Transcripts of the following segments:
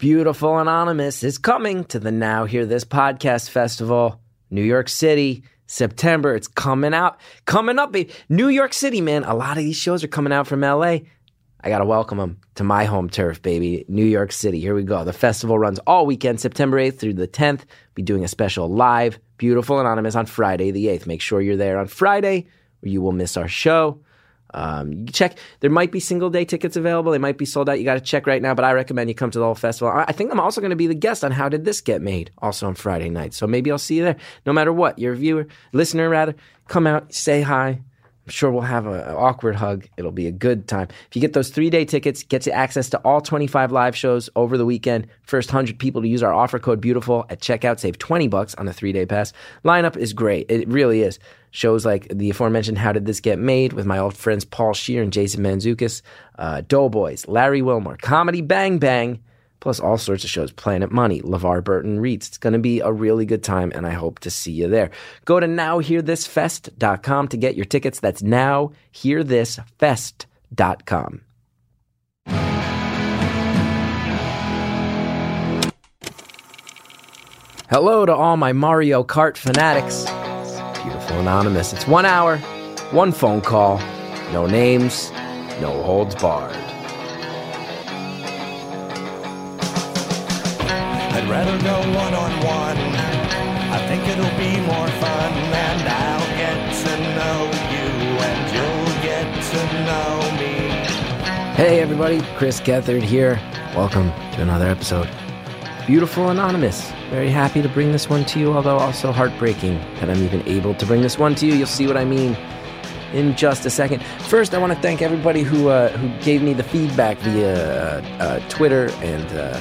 Beautiful Anonymous is coming to the Now Hear This Podcast Festival, New York City, September. It's coming out, coming up. New York City, man. A lot of these shows are coming out from LA. I got to welcome them to my home turf, baby, New York City. Here we go. The festival runs all weekend, September 8th through the 10th. Be doing a special live, Beautiful Anonymous on Friday the 8th. Make sure you're there on Friday or you will miss our show. Um, you check. There might be single day tickets available. They might be sold out. You got to check right now. But I recommend you come to the whole festival. I think I'm also going to be the guest on How Did This Get Made, also on Friday night. So maybe I'll see you there. No matter what, you're a viewer, listener rather. Come out, say hi. Sure we'll have an awkward hug. It'll be a good time. If you get those three day tickets, get you access to all 25 live shows over the weekend. First 100 people to use our offer code beautiful at checkout save 20 bucks on a three day pass. Lineup is great. It really is. Shows like the aforementioned How Did This Get Made with my old friends Paul Scheer and Jason Mantzoukas, uh, Doughboys, Larry Wilmore, Comedy Bang Bang, plus all sorts of shows Planet Money, LeVar Burton Reads. It's going to be a really good time, and I hope to see you there. Go to nowhearthisfest.com to get your tickets. That's nowhearthisfest.com. Hello to all my Mario Kart fanatics. Beautiful Anonymous. It's one hour, one phone call, no names, no holds barred. I'd rather go one on one. I think it'll be more fun, and I'll get to know you, and you'll get to know me. Hey everybody, Chris Gethard here. Welcome to another episode. Beautiful Anonymous. Very happy to bring this one to you, although also heartbreaking that I'm even able to bring this one to you. You'll see what I mean in just a second. First, I want to thank everybody who uh, who gave me the feedback via uh, uh, Twitter and uh,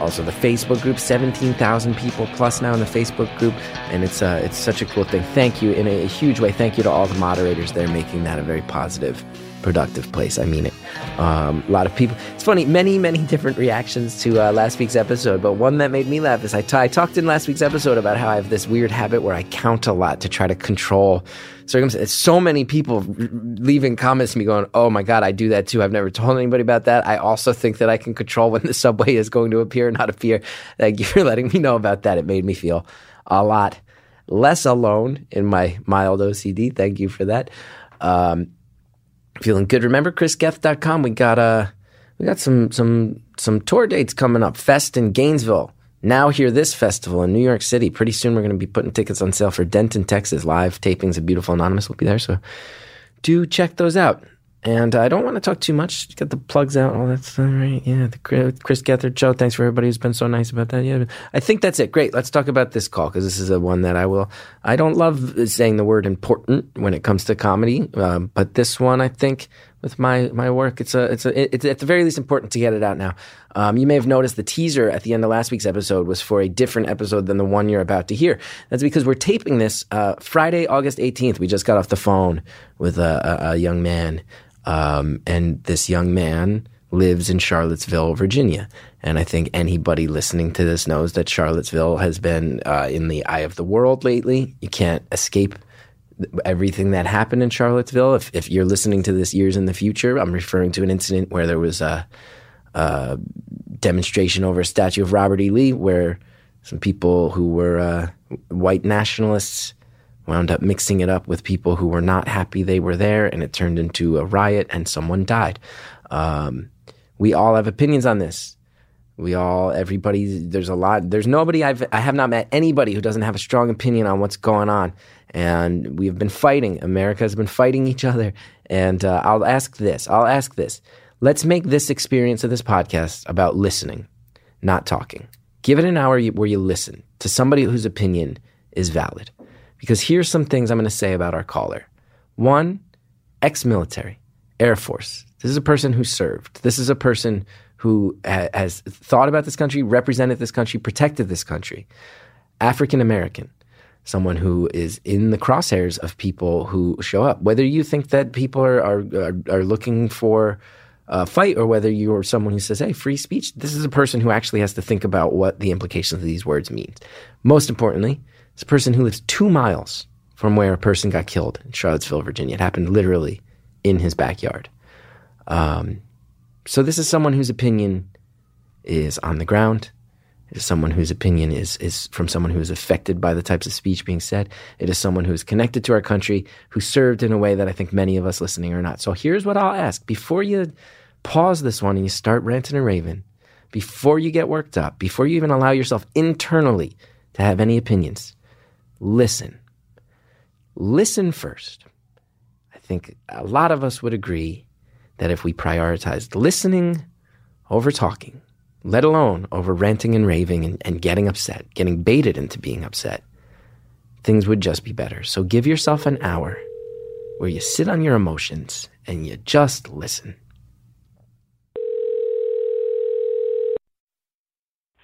also the Facebook group. Seventeen thousand people plus now in the Facebook group, and it's uh, it's such a cool thing. Thank you in a, huge way. Thank you to all the moderators there, making that a very positive, productive place. I mean it. Um, a lot of people. It's funny. Many many different reactions to uh, last week's episode, but one that made me laugh is I, t- I talked in last week's episode about how I have this weird habit where I count a lot to try to control circumstances. So many people r- leaving comments to me going, "Oh my god, I do that too. I've never told anybody about that." I also think that I can control when the subway is going to appear not appear. Thank you for letting me know about that. It made me feel a lot less alone in my mild OCD. Thank you for that. Um, feeling good. Remember chrisgeth.com. We got uh we got some some some tour dates coming up. Fest in Gainesville. Now hear this festival in New York City. Pretty soon we're going to be putting tickets on sale for Denton, Texas. Live tapings of Beautiful Anonymous will be there, so do check those out. And I don't want to talk too much. Get the plugs out. All that stuff, right? Yeah, the Chris Gethard show. Thanks for everybody who's been so nice about that. Yeah, I think that's it. Great. Let's talk about this call because this is the one that I will. I don't love saying the word important when it comes to comedy, um, but this one I think with my my work, it's a it's a it's at the very least important to get it out now. Um, you may have noticed the teaser at the end of last week's episode was for a different episode than the one you're about to hear. That's because we're taping this uh, Friday, August 18th. We just got off the phone with a, a, a young man, um, and this young man lives in Charlottesville, Virginia. And I think anybody listening to this knows that Charlottesville has been uh, in the eye of the world lately. You can't escape everything that happened in Charlottesville. If, if you're listening to this years in the future, I'm referring to an incident where there was a, a demonstration over a statue of Robert E. Lee, where some people who were uh, white nationalists wound up mixing it up with people who were not happy they were there, and it turned into a riot, and someone died. Um, we all have opinions on this. We all, everybody, there's a lot, there's nobody I've, I have not met anybody who doesn't have a strong opinion on what's going on. And we've been fighting. America has been fighting each other. And uh, I'll ask this, I'll ask this. Let's make this experience of this podcast about listening, not talking. Give it an hour where you listen to somebody whose opinion is valid. Because here's some things I'm going to say about our caller. One, ex military, Air Force. This is a person who served. This is a person who ha- has thought about this country, represented this country, protected this country. African American, someone who is in the crosshairs of people who show up. Whether you think that people are are, are, are looking for a fight or whether you're someone who says, hey, free speech, this is a person who actually has to think about what the implications of these words mean. Most importantly, it's a person who lives two miles from where a person got killed in Charlottesville, Virginia. It happened literally in his backyard. Um, so this is someone whose opinion is on the ground. It is someone whose opinion is, is from someone who is affected by the types of speech being said. It is someone who is connected to our country, who served in a way that I think many of us listening are not. So here's what I'll ask before you pause this one and you start ranting and raving, before you get worked up, before you even allow yourself internally to have any opinions, listen. Listen first. I think a lot of us would agree that if we prioritized listening over talking, let alone over ranting and raving and, and getting upset, getting baited into being upset, things would just be better. So give yourself an hour where you sit on your emotions and you just listen.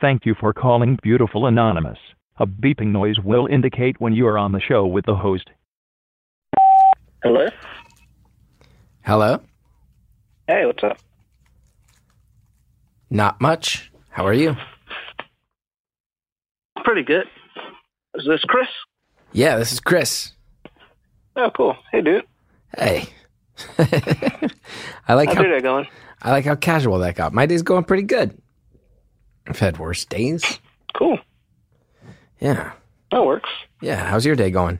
Thank you for calling Beautiful Anonymous. A beeping noise will indicate when you are on the show with the host. Hello? Hello? Hey, what's up? Not much. How are you? Pretty good. Is this Chris? Yeah, this is Chris. Oh, cool. Hey, dude. Hey. I like How's how your day going? I like how casual that got. My day's going pretty good. I've had worse days. Cool. Yeah. That works. Yeah. How's your day going?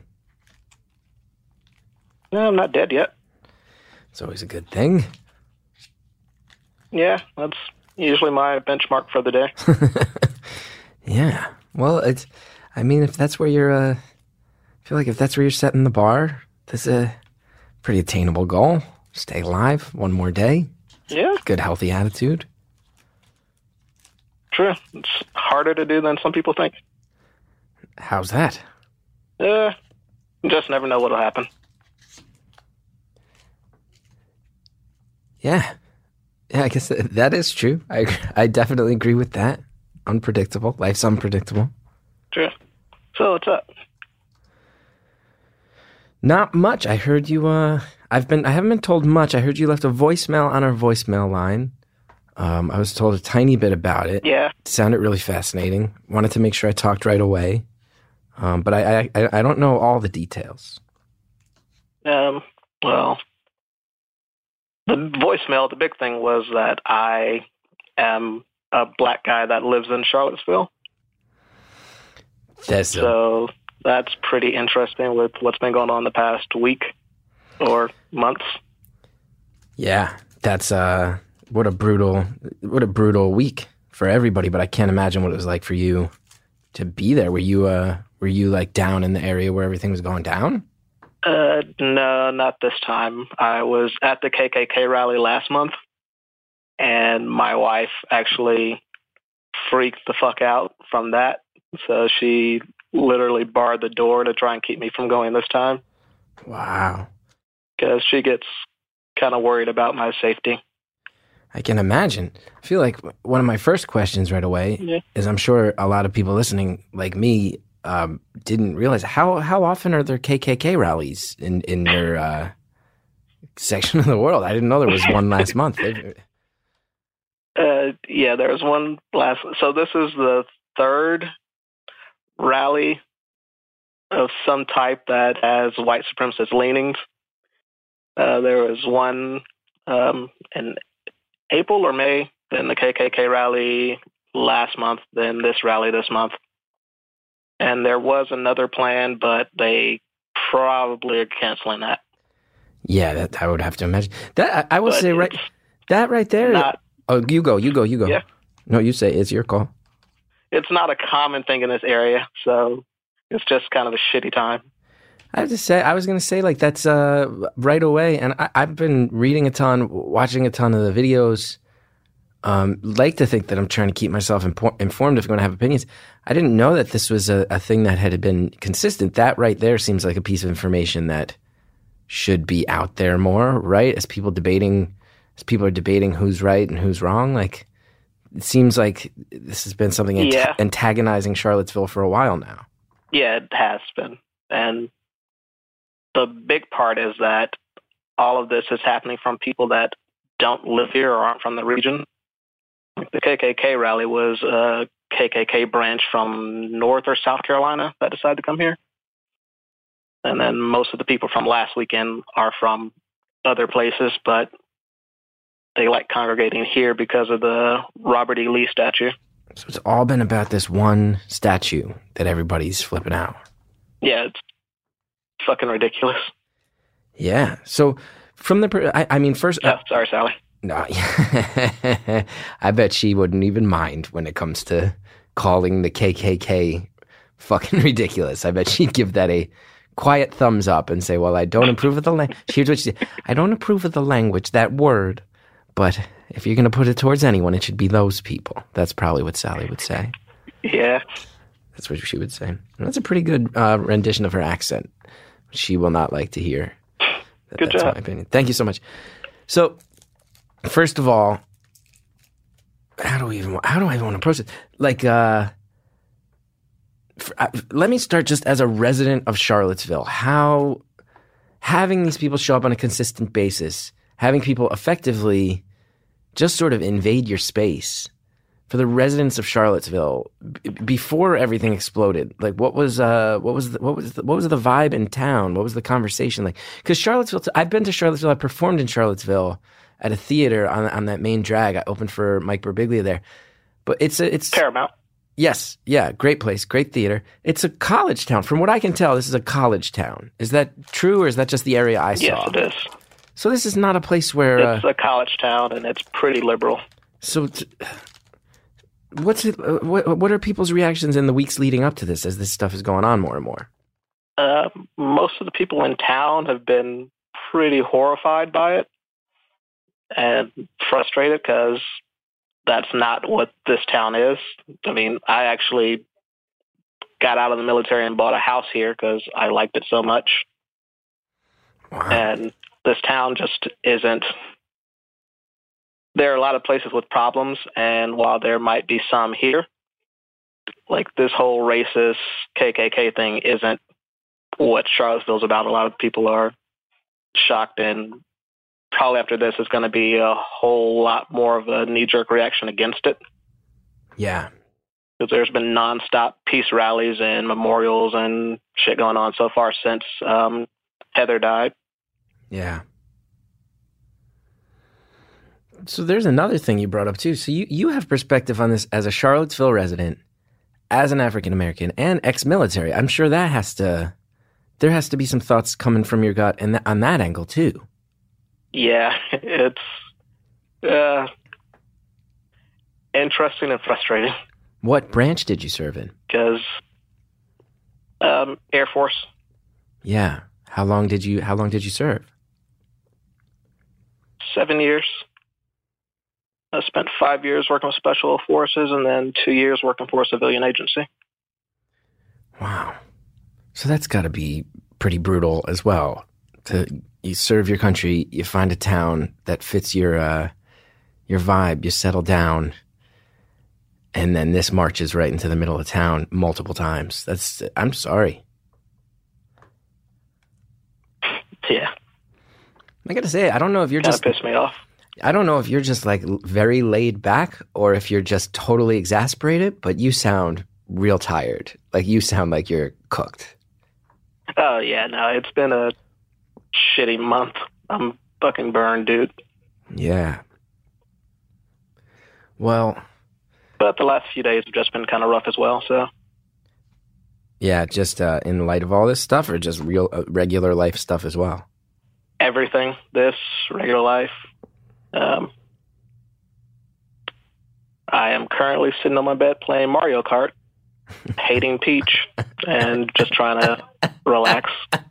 No, I'm not dead yet. It's always a good thing. Yeah, that's usually my benchmark for the day. Yeah. Well, it's. I mean, if that's where you're, uh, I feel like if that's where you're setting the bar, that's a pretty attainable goal. Stay alive one more day. yeah, Good, healthy attitude. true. It's harder to do than some people think. How's that? Uh, just never know what'll happen. Yeah. Yeah, I guess that is true. I I definitely agree with that. Unpredictable. Life's unpredictable. True. So what's up? Not much. I heard you. Uh, I've been. I haven't been told much. I heard you left a voicemail on our voicemail line. Um, I was told a tiny bit about it. Yeah. It sounded really fascinating. Wanted to make sure I talked right away. Um, but I, I I don't know all the details. Um. Well, the voicemail. The big thing was that I am a black guy that lives in Charlottesville. That's a, So that's pretty interesting with what's been going on the past week or months. yeah. That's uh. What a brutal. What a brutal week for everybody. But I can't imagine what it was like for you to be there. Were you uh. Were you like down in the area where everything was going down? Uh, no, not this time. I was at the KKK rally last month, and my wife actually freaked the fuck out from that. So she literally barred the door to try and keep me from going this time Wow. because she gets kind of worried about my safety. I can imagine. I feel like one of my first questions right away Yeah. is I'm sure a lot of people listening, like me, um, didn't realize how how often are there KKK rallies in in your uh, section of the world? I didn't know there was one last month. Uh, yeah, there was one last. So this is the third rally of some type that has white supremacist leanings. Uh, there was one um, in April or May, then the KKK rally last month, then this rally this month. And there was another plan, but they probably are canceling that. Yeah, that I would have to imagine. That I, I will But say right that right there. Not, oh, you go, you go, you go. Yeah. No, you say it's your call. it's not a common thing in this area, so it's just kind of a shitty time. I have to say, I was going to say like that's uh, right away, and I, I've been reading a ton, watching a ton of the videos. Um, like to think that I'm trying to keep myself impo- informed if I'm going to have opinions. I didn't know that this was a, a thing that had been consistent. That right there seems like a piece of information that should be out there more, right? As people debating, as people are debating who's right and who's wrong. Like it seems like this has been something Yeah. antagonizing Charlottesville for a while now. Yeah, it has been. And the big part is that all of this is happening from people that don't live here or aren't from the region. The KKK rally was a KKK branch from North or South Carolina that decided to come here. And then most of the people from last weekend are from other places, but they like congregating here because of the Robert E. Lee statue. So it's all been about this one statue that everybody's flipping out. Yeah, it's fucking ridiculous. Yeah. So from the, I, I mean, first, uh, Yeah, sorry, Sally. No, I bet she wouldn't even mind when it comes to calling the KKK fucking ridiculous. I bet she'd give that a quiet thumbs up and say, "Well, I don't approve of the language." Here's what she said: "I don't approve of the language, that word, but if you're going to put it towards anyone, it should be those people." That's probably what Sally would say. Yeah, That's what she would say. And that's a pretty good uh, rendition of her accent. She will not like to hear. That, Good that's job. my opinion. Thank you so much. So, first of all, how do we even how do I even want to approach it? Like, uh, f- uh, let me start just as a resident of Charlottesville. How having these people show up on a consistent basis, having people effectively just sort of invade your space for the residents of Charlottesville b- before everything exploded. Like, what was uh, what was the, what was the, what was the vibe in town? What was the conversation like? Because Charlottesville, I've been to Charlottesville. I performed in Charlottesville at a theater on on that main drag. I opened for Mike Birbiglia there. But it's a it's Paramount. yes yeah great place great theater. It's a college town. From what I can tell, this is a college town. Is that true or is that just the area I saw? Yes, it is. So this is not a place where. Uh, It's a college town, and it's pretty liberal. So, t- what's it? Uh, what, what are people's reactions in the weeks leading up to this as this stuff is going on more and more? Uh, most of the people in town have been pretty horrified by it and frustrated because that's not what this town is. I mean, I actually got out of the military and bought a house here because I liked it so much. Wow. and this town just isn't there are a lot of places with problems and while there might be some here like this whole racist kkk thing isn't what charlottesville's about a lot of people are shocked and probably after this is going to be a whole lot more of a knee-jerk reaction against it yeah, because there's been nonstop peace rallies and memorials and shit going on so far since um, heather died yeah. So there's another thing you brought up too. So you you have perspective on this as a Charlottesville resident, as an African American, and ex-military. I'm sure that has to there has to be some thoughts coming from your gut and on that angle too. Yeah, it's uh, interesting and frustrating What branch did you serve in? because um, Air Force, Yeah. How long did you How long did you serve? seven years. I spent five years working with Special Forces and then two years working for a civilian agency. Wow. So that's got to be pretty brutal as well. To you serve your country, you find a town that fits your uh, your vibe, you settle down, and then this marches right into the middle of town multiple times. That's I'm sorry. Yeah, I got to say, I don't know if you're kind just pissed me off. I don't know if you're just like very laid back or if you're just totally exasperated, but you sound real tired. Like you sound like you're cooked. Oh yeah, no, it's been a shitty month. I'm fucking burned, dude. Yeah. Well, But the last few days have just been kind of rough as well. So Yeah, just uh, in light of all this stuff, or just real uh, regular life stuff as well. everything, this regular life. Um, I am currently sitting on my bed playing Mario Kart, hating Peach, and just trying to relax.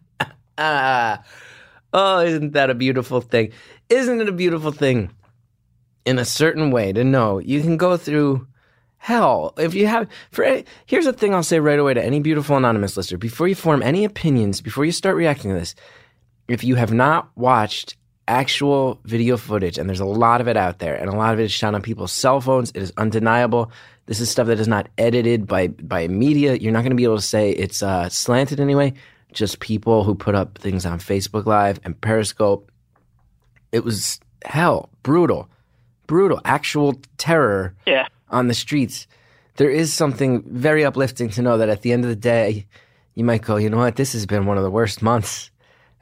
Ah, oh, isn't that a beautiful thing? Isn't it a beautiful thing? In a certain way, to know you can go through hell if you have. For any, here's the thing, I'll say right away to any beautiful anonymous listener: before you form any opinions, before you start reacting to this, if you have not watched actual video footage, and there's a lot of it out there, and a lot of it is shot on people's cell phones, it is undeniable. This is stuff that is not edited by by media. You're not going to be able to say it's uh, slanted anyway. Just people who put up things on Facebook Live and Periscope. It was hell, brutal, brutal, actual terror Yeah, on the streets, there is something very uplifting to know that at the end of the day, you might go, you know what, this has been one of the worst months.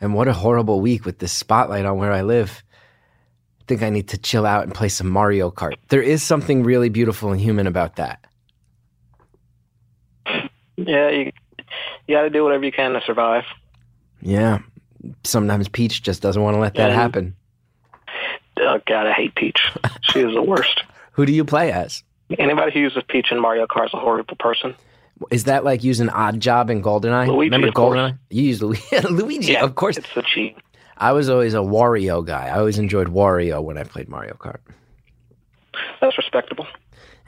And what a horrible week with this spotlight on where I live. I think I need to chill out and play some Mario Kart. There is something really beautiful and human about that. Yeah, you you got to do whatever you can to survive. Yeah. Sometimes Peach just doesn't want to let that Yeah. happen. Oh God, I hate Peach. She is the worst. Who do you play as? Anybody who uses Peach in Mario Kart is a horrible person. Is that like using Oddjob in GoldenEye? Luigi, Remember of course. GoldenEye? You use Luigi. Luigi, Yeah, of course. It's a cheat. I was always a Wario guy. I always enjoyed Wario when I played Mario Kart. That's respectable.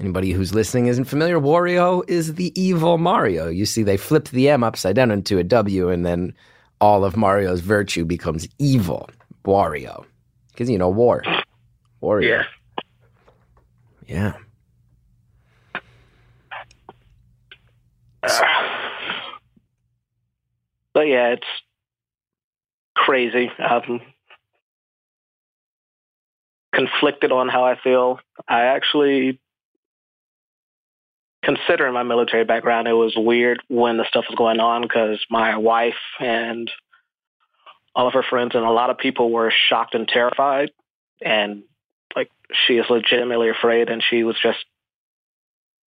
Anybody who's listening isn't familiar, Wario is the evil Mario. You see, they flipped the M upside down into a W, and then all of Mario's virtue becomes evil. Wario. Because, you know, war. Wario. Yeah. But yeah, it's crazy. I'm conflicted on how I feel. I actually, considering my military background, it was weird when the stuff was going on because my wife and all of her friends and a lot of people were shocked and terrified. And like, she is legitimately afraid and she was just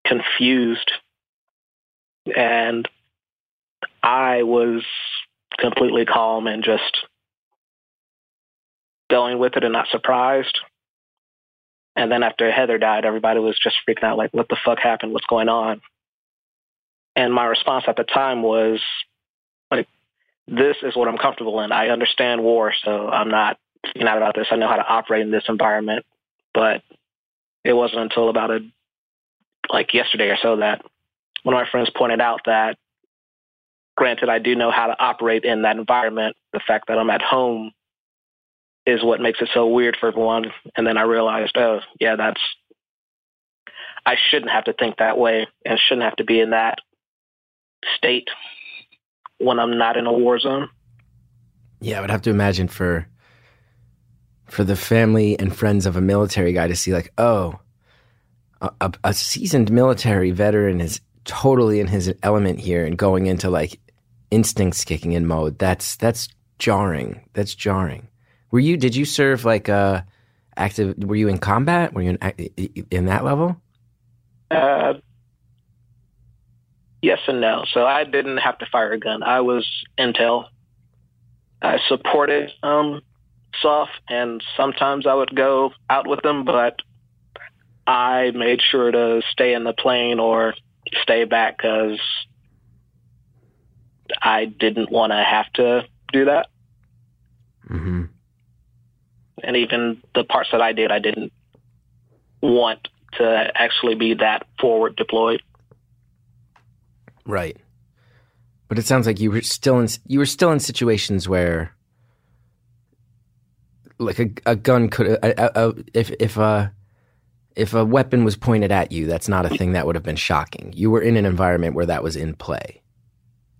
confused. And I was completely calm and just going with it and not surprised. And then after Heather died, everybody was just freaking out like, what the fuck happened? What's going on? And my response at the time was like, this is what I'm comfortable in. I understand war, so I'm not freaking out about this. I know how to operate in this environment. But it wasn't until about a like yesterday or so that one of my friends pointed out that granted I do know how to operate in that environment, the fact that I'm at home is what makes it so weird for everyone. And then I realized, oh, yeah, that's I shouldn't have to think that way and shouldn't have to be in that state when I'm not in a war zone. Yeah, I would have to imagine for for the family and friends of a military guy to see like, oh, a, a, seasoned military veteran is totally in his element here and going into like instincts kicking in mode. That's that's jarring. That's jarring. Were you? Did you serve like uh active? Were you in combat? Were you in in that level? Uh, yes and no. So I didn't have to fire a gun. I was intel. I supported um, SOF, and sometimes I would go out with them, but I made sure to stay in the plane or stay back because I didn't want to have to do that. Mm-hmm. And even the parts that I did, I didn't want to actually be that forward deployed. Right. But it sounds like you were still in you were still in situations where like a, a gun could a, a, a, if if a if a weapon was pointed at you, that's not a thing that would have been shocking. You were in an environment where that was in play.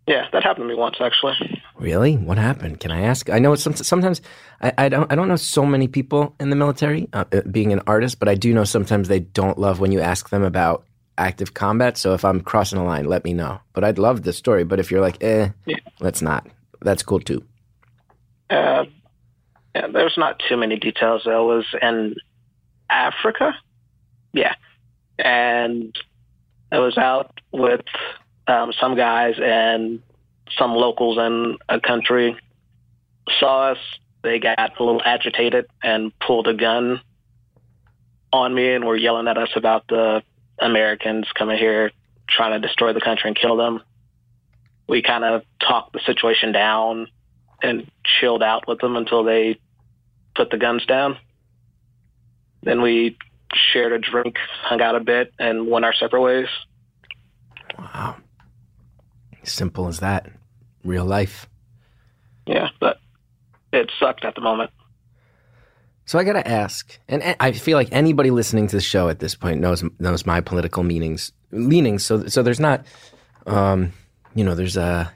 Yeah, that happened to me once actually. Really? What happened? Can I ask? I know some, sometimes I, I don't I don't know so many people in the military uh, uh, being an artist, but I do know sometimes they don't love when you ask them about active combat. So if I'm crossing a line, let me know. But I'd love the story. But if you're like, eh, Yeah. let's not. That's cool too. Uh, yeah, there's not too many details. I was in Africa. Yeah. And I was out with um, some guys and some locals in a country saw us. They got a little agitated and pulled a gun on me and were yelling at us about the Americans coming here trying to destroy the country and kill them. We kind of talked the situation down and chilled out with them until they put the guns down. Then we shared a drink, hung out a bit, and went our separate ways. Wow. Simple as that. Real life. Yeah, but it sucked at the moment. So I got to ask, and I feel like anybody listening to the show at this point knows knows my political meanings leanings. So so there's not, um, you know, there's a.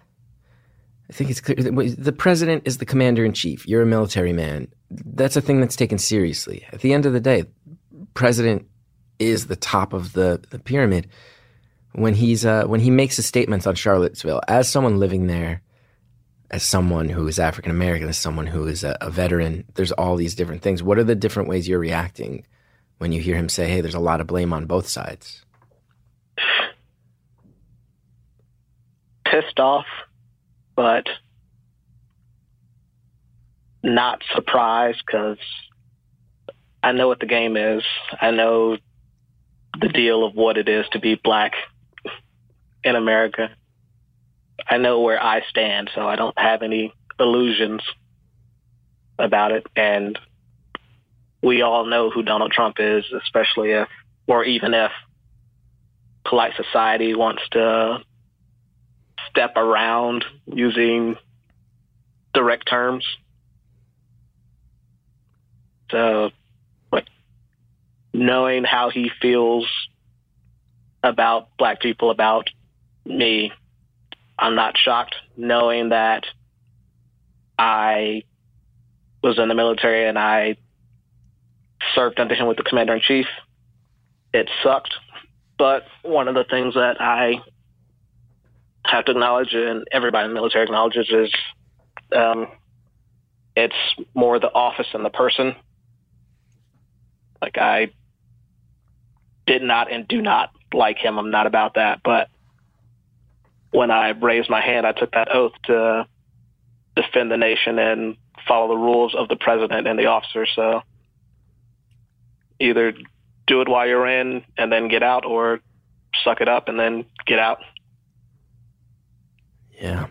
I think it's clear the president is the commander in chief. You're a military man. That's a thing that's taken seriously. At the end of the day, president is the top of the, the pyramid. When he's uh, when he makes his statements on Charlottesville, as someone living there, as someone who is African American, as someone who is a, a veteran. There's all these different things. What are the different ways you're reacting when you hear him say, "Hey, there's a lot of blame on both sides"? Pissed off, but not surprised because I know what the game is. I know the deal of what it is to be black in America. I know where I stand, so I don't have any illusions about it. And we all know who Donald Trump is, especially if, or even if polite society wants to step around using direct terms. So, knowing how he feels about black people, about me, I'm not shocked knowing that I was in the military and I served under him with the commander in chief. It sucked. But one of the things that I have to acknowledge and everybody in the military acknowledges is um, it's more the office and the person. Like I did not and do not like him. I'm not about that. But when I raised my hand, I took that oath to defend the nation and follow the rules of the president and the officers. So either do it while you're in and then get out or suck it up and then get out. Yeah.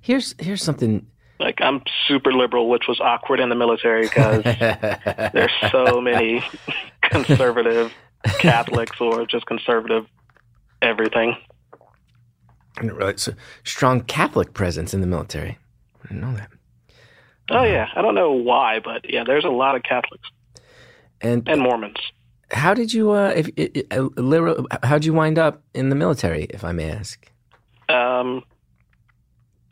Here's here's something like I'm super liberal, which was awkward in the military because there's so many conservative Catholics or just conservative everything. Right, so strong Catholic presence in the military. I didn't know that. Oh yeah, I don't know why, but yeah, there's a lot of Catholics And and Mormons. how did you uh, if uh, liberal, how'd you wind up in the military, if I may ask? Um,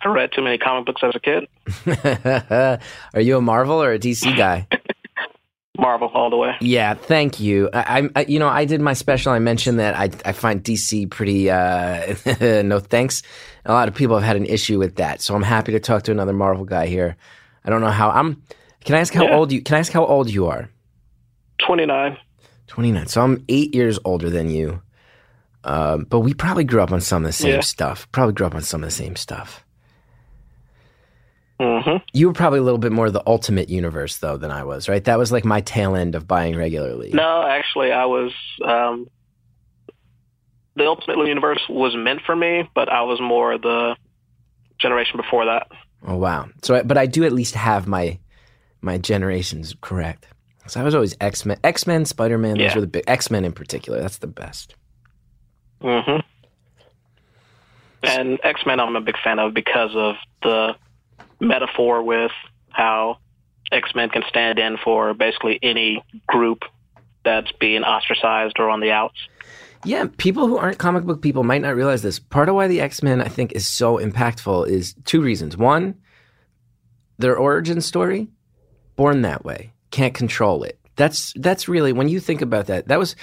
I read too many comic books as a kid. Are you a Marvel or a DC guy? Marvel all the way. Yeah, thank you. I, I, you know, I did my special. I mentioned that I, I find DC pretty. Uh, no thanks. A lot of people have had an issue with that, so I'm happy to talk to another Marvel guy here. I don't know how I'm. Can I ask how Yeah. old you? Can I ask how old you are? 29. Twenty nine. So I'm eight years older than you. Um, but we probably grew up on some of the same Yeah. stuff. Probably grew up on some of the same stuff. Hmm You were probably a little bit more of the Ultimate Universe though than I was, right? That was like my tail end of buying regularly. No, actually, I was. Um, the Ultimate Universe was meant for me, but I was more the generation before that. Oh wow! So, I- but I do at least have my my generations correct. So I was always X Men, X Men, Spider Man. Those were the big X Men in particular. That's the best. hmm And X Men, I'm a big fan of because of the metaphor with how X Men can stand in for basically any group that's being ostracized or on the outs. Yeah, people who aren't comic book people might not realize this. Part of why the X Men I think is so impactful is two reasons. One, their origin story, born that way, can't control it. That's that's really when you think about that. That was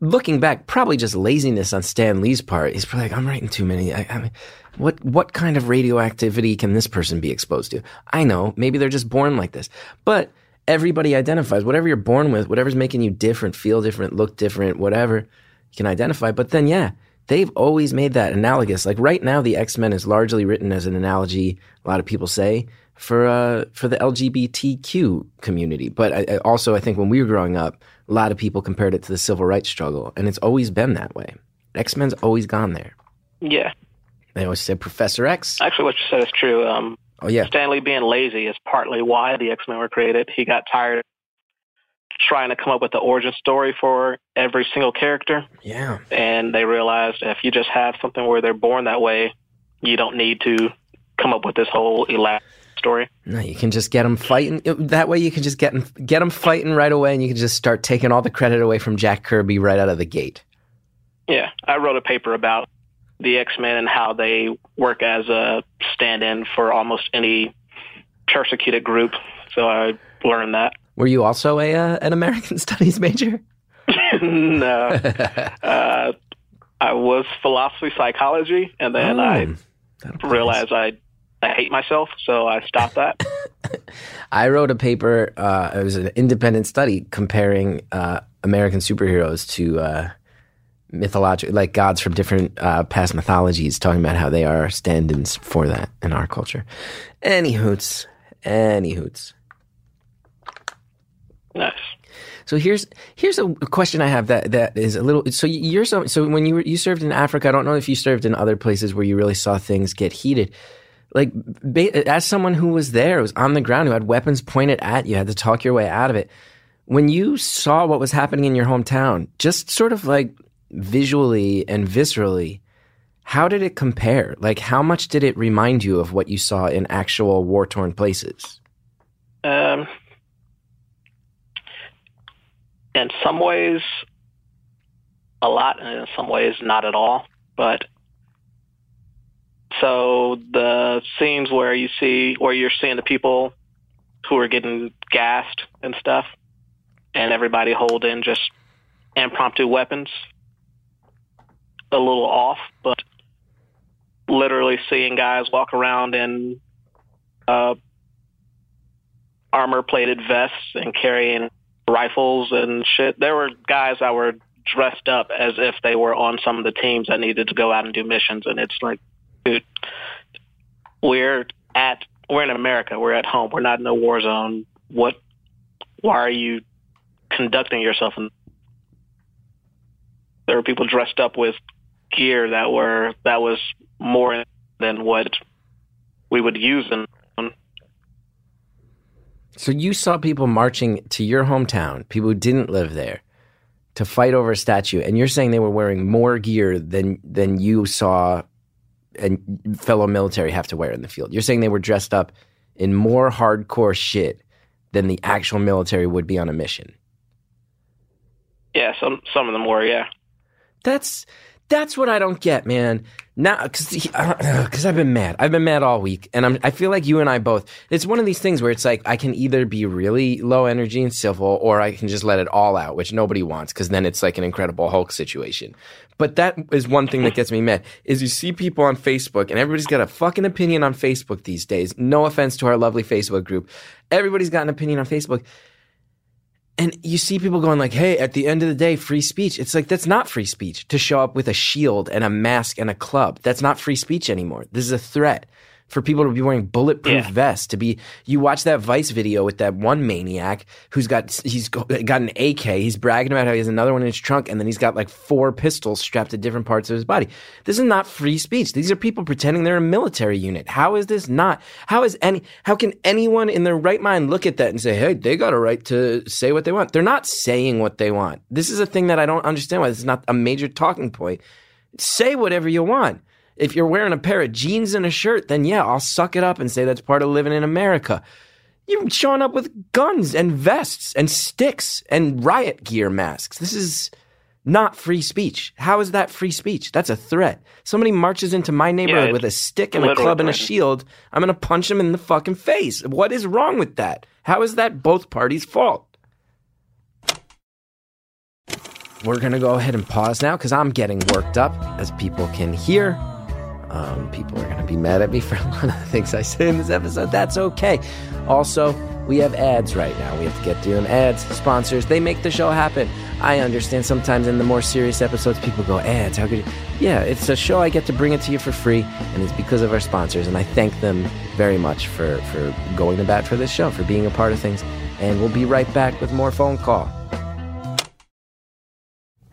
looking back, probably just laziness on Stan Lee's part. He's probably like, I'm writing too many. I, I mean, what what kind of radioactivity can this person be exposed to? I know, maybe they're just born like this, but everybody identifies whatever you're born with, whatever's making you different, feel different, look different, whatever you can identify. But then, yeah, they've always made that analogous. Like right now, the X Men is largely written as an analogy. A lot of people say for uh, for the LGBTQ community. But I, I also, I think when we were growing up, a lot of people compared it to the civil rights struggle, and it's always been that way. X Men's always gone there. Yeah, They always said Professor X. actually, what you said is true. Um, Oh yeah, Stan Lee being lazy is partly why the X Men were created. He got tired of trying to come up with the origin story for every single character, yeah. and they realized if you just have something where they're born that way, you don't need to come up with this whole elaborate story. No, you can just get them fighting. That way, you can just get 'em- get them fighting right away, and you can just start taking all the credit away from Jack Kirby right out of the gate. Yeah, I wrote a paper about the X Men and how they work as a stand-in for almost any persecuted group. So I learned that. Were you also a uh, an American Studies major? no, uh, I was philosophy psychology, and then I Oh, realized I I hate myself, so I stopped that. I wrote a paper. Uh, it was an independent study comparing uh, American superheroes to uh, mythological, like gods from different uh, past mythologies, talking about how they are stand-ins for that in our culture. Any hoots, any hoots. nice. So here's here's a question I have that that is a little. So you're so so when you were you served in Africa. I don't know if you served in other places where you really saw things get heated. Like ba- as someone who was there, who was on the ground, who had weapons pointed at you, had to talk your way out of it. When you saw what was happening in your hometown, just sort of like visually and viscerally, how did it compare? Like how much did it remind you of what you saw in actual war torn places? Um, in some ways, a lot, and in some ways, not at all. But so the scenes where you see where you're seeing the people who are getting gassed and stuff, and everybody holding just impromptu weapons, a little off, but literally seeing guys walk around in uh, armor plated vests and carrying rifles and shit. There were guys that were dressed up as if they were on some of the teams that needed to go out and do missions and it's like dude we're at we're in America, we're at home, we're not in a war zone. What why are you conducting yourself in there were people dressed up with gear that were that was more than what we would use in So you saw people marching to your hometown, people who didn't live there, to fight over a statue, and you're saying they were wearing more gear than than you saw and fellow military have to wear in the field. You're saying they were dressed up in more hardcore shit than the actual military would be on a mission. Yeah, some some of them were, yeah. That's that's what I don't get, man. Now, because I've been mad. I've been mad all week, and I'm. I feel like you and I both. It's one of these things where it's like I can either be really low energy and civil, or I can just let it all out, which nobody wants, because then it's like an Incredible Hulk situation. But that is one thing that gets me mad. Is you see people on Facebook, and everybody's got a fucking opinion on Facebook these days. No offense to our lovely Facebook group, everybody's got an opinion on Facebook and you see people going like, "Hey, at the end of the day, free speech." It's like that's not free speech to show up with a shield and a mask and a club. That's not free speech anymore. This is a threat for people to be wearing bulletproof Yeah. vests. To be, you watch that Vice video with that one maniac who's got he's go- got an AK. He's bragging about how he has another one in his trunk, and then he's got like four pistols strapped to different parts of his body. This is not free speech. These are people pretending they're a military unit. How is this not? How is any? How can anyone in their right mind look at that and say, "Hey, they got a right to say what they want"? They're not saying what they want. This is a thing that I don't understand. Why this is not a major talking point. Say whatever you want. If you're wearing a pair of jeans and a shirt, then yeah, I'll suck it up and say that's part of living in America. You're showing up with guns and vests and sticks and riot gear masks. This is not free speech. How is that free speech? That's a threat. Somebody marches into my neighborhood it's with a stick and a club and a shield. I'm going to punch him in the fucking face. What is wrong with that? How is that both parties' fault? We're going to go ahead and pause now because I'm getting worked up, as people can hear. Um, people are going to be mad at me for a lot of the things I say in this episode. That's okay. Also, we have ads right now. We have to get through them. Ads, sponsors, they make the show happen. I understand sometimes in the more serious episodes, people go, ads, how could you? Yeah, it's a show I get to bring it to you for free, and it's because of our sponsors. And I thank them very much for, for going to bat for this show, for being a part of things. And we'll be right back with more phone call.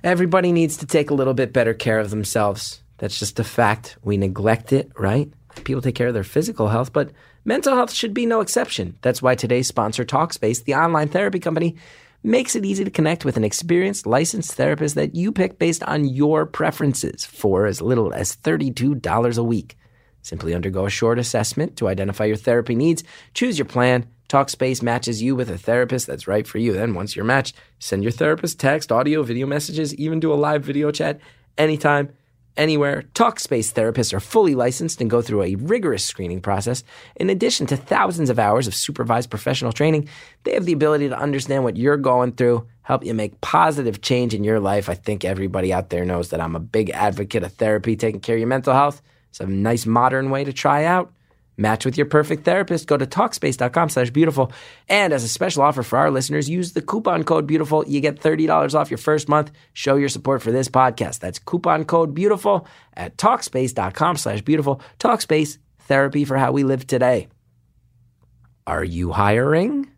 Everybody needs to take a little bit better care of themselves. That's just a fact. We neglect it, right? People take care of their physical health, but mental health should be no exception. That's why today's sponsor, Talkspace, the online therapy company, makes it easy to connect with an experienced, licensed therapist that you pick based on your preferences for as little as $32 a week. Simply undergo a short assessment to identify your therapy needs, choose your plan. Talkspace matches you with a therapist that's right for you. Then, once you're matched, send your therapist text, audio, video messages, even do a live video chat anytime, anywhere. Talkspace therapists are fully licensed and go through a rigorous screening process. In addition to thousands of hours of supervised professional training, they have the ability to understand what you're going through, help you make positive change in your life. I think everybody out there knows that I'm a big advocate of therapy, taking care of your mental health It's a nice modern way to try out. Match with your perfect therapist. Go to Talkspace.com slash beautiful. And as a special offer for our listeners, use the coupon code beautiful. You get $30 off your first month. Show your support for this podcast. That's coupon code beautiful at Talkspace.com slash beautiful. Talkspace, therapy for how we live today. Are you hiring?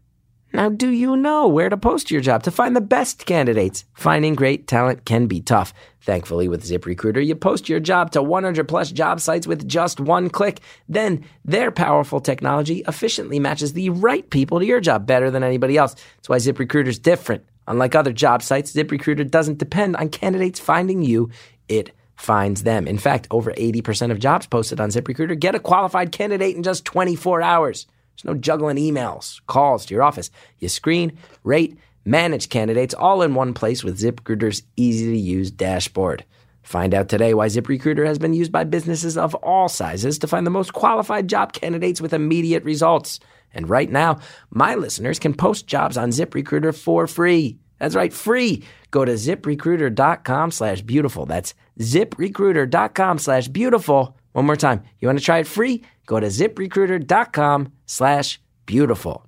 Now, do you know where to post your job to find the best candidates? Finding great talent can be tough. Thankfully, with ZipRecruiter, you post your job to 100 plus job sites with just one click. Then, their powerful technology efficiently matches the right people to your job better than anybody else. That's why ZipRecruiter is different. Unlike other job sites, ZipRecruiter doesn't depend on candidates finding you, it finds them. In fact, over 80% of jobs posted on ZipRecruiter get a qualified candidate in just 24 hours. There's no juggling emails, calls to your office. You screen, rate, manage candidates all in one place with ZipRecruiter's easy to use dashboard. Find out today why ZipRecruiter has been used by businesses of all sizes to find the most qualified job candidates with immediate results. And right now, my listeners can post jobs on ZipRecruiter for free. That's right, free. Go to ziprecruiter.com slash beautiful. That's ziprecruiter.com slash beautiful. One more time. You want to try it free? Go to ziprecruiter.com slash beautiful.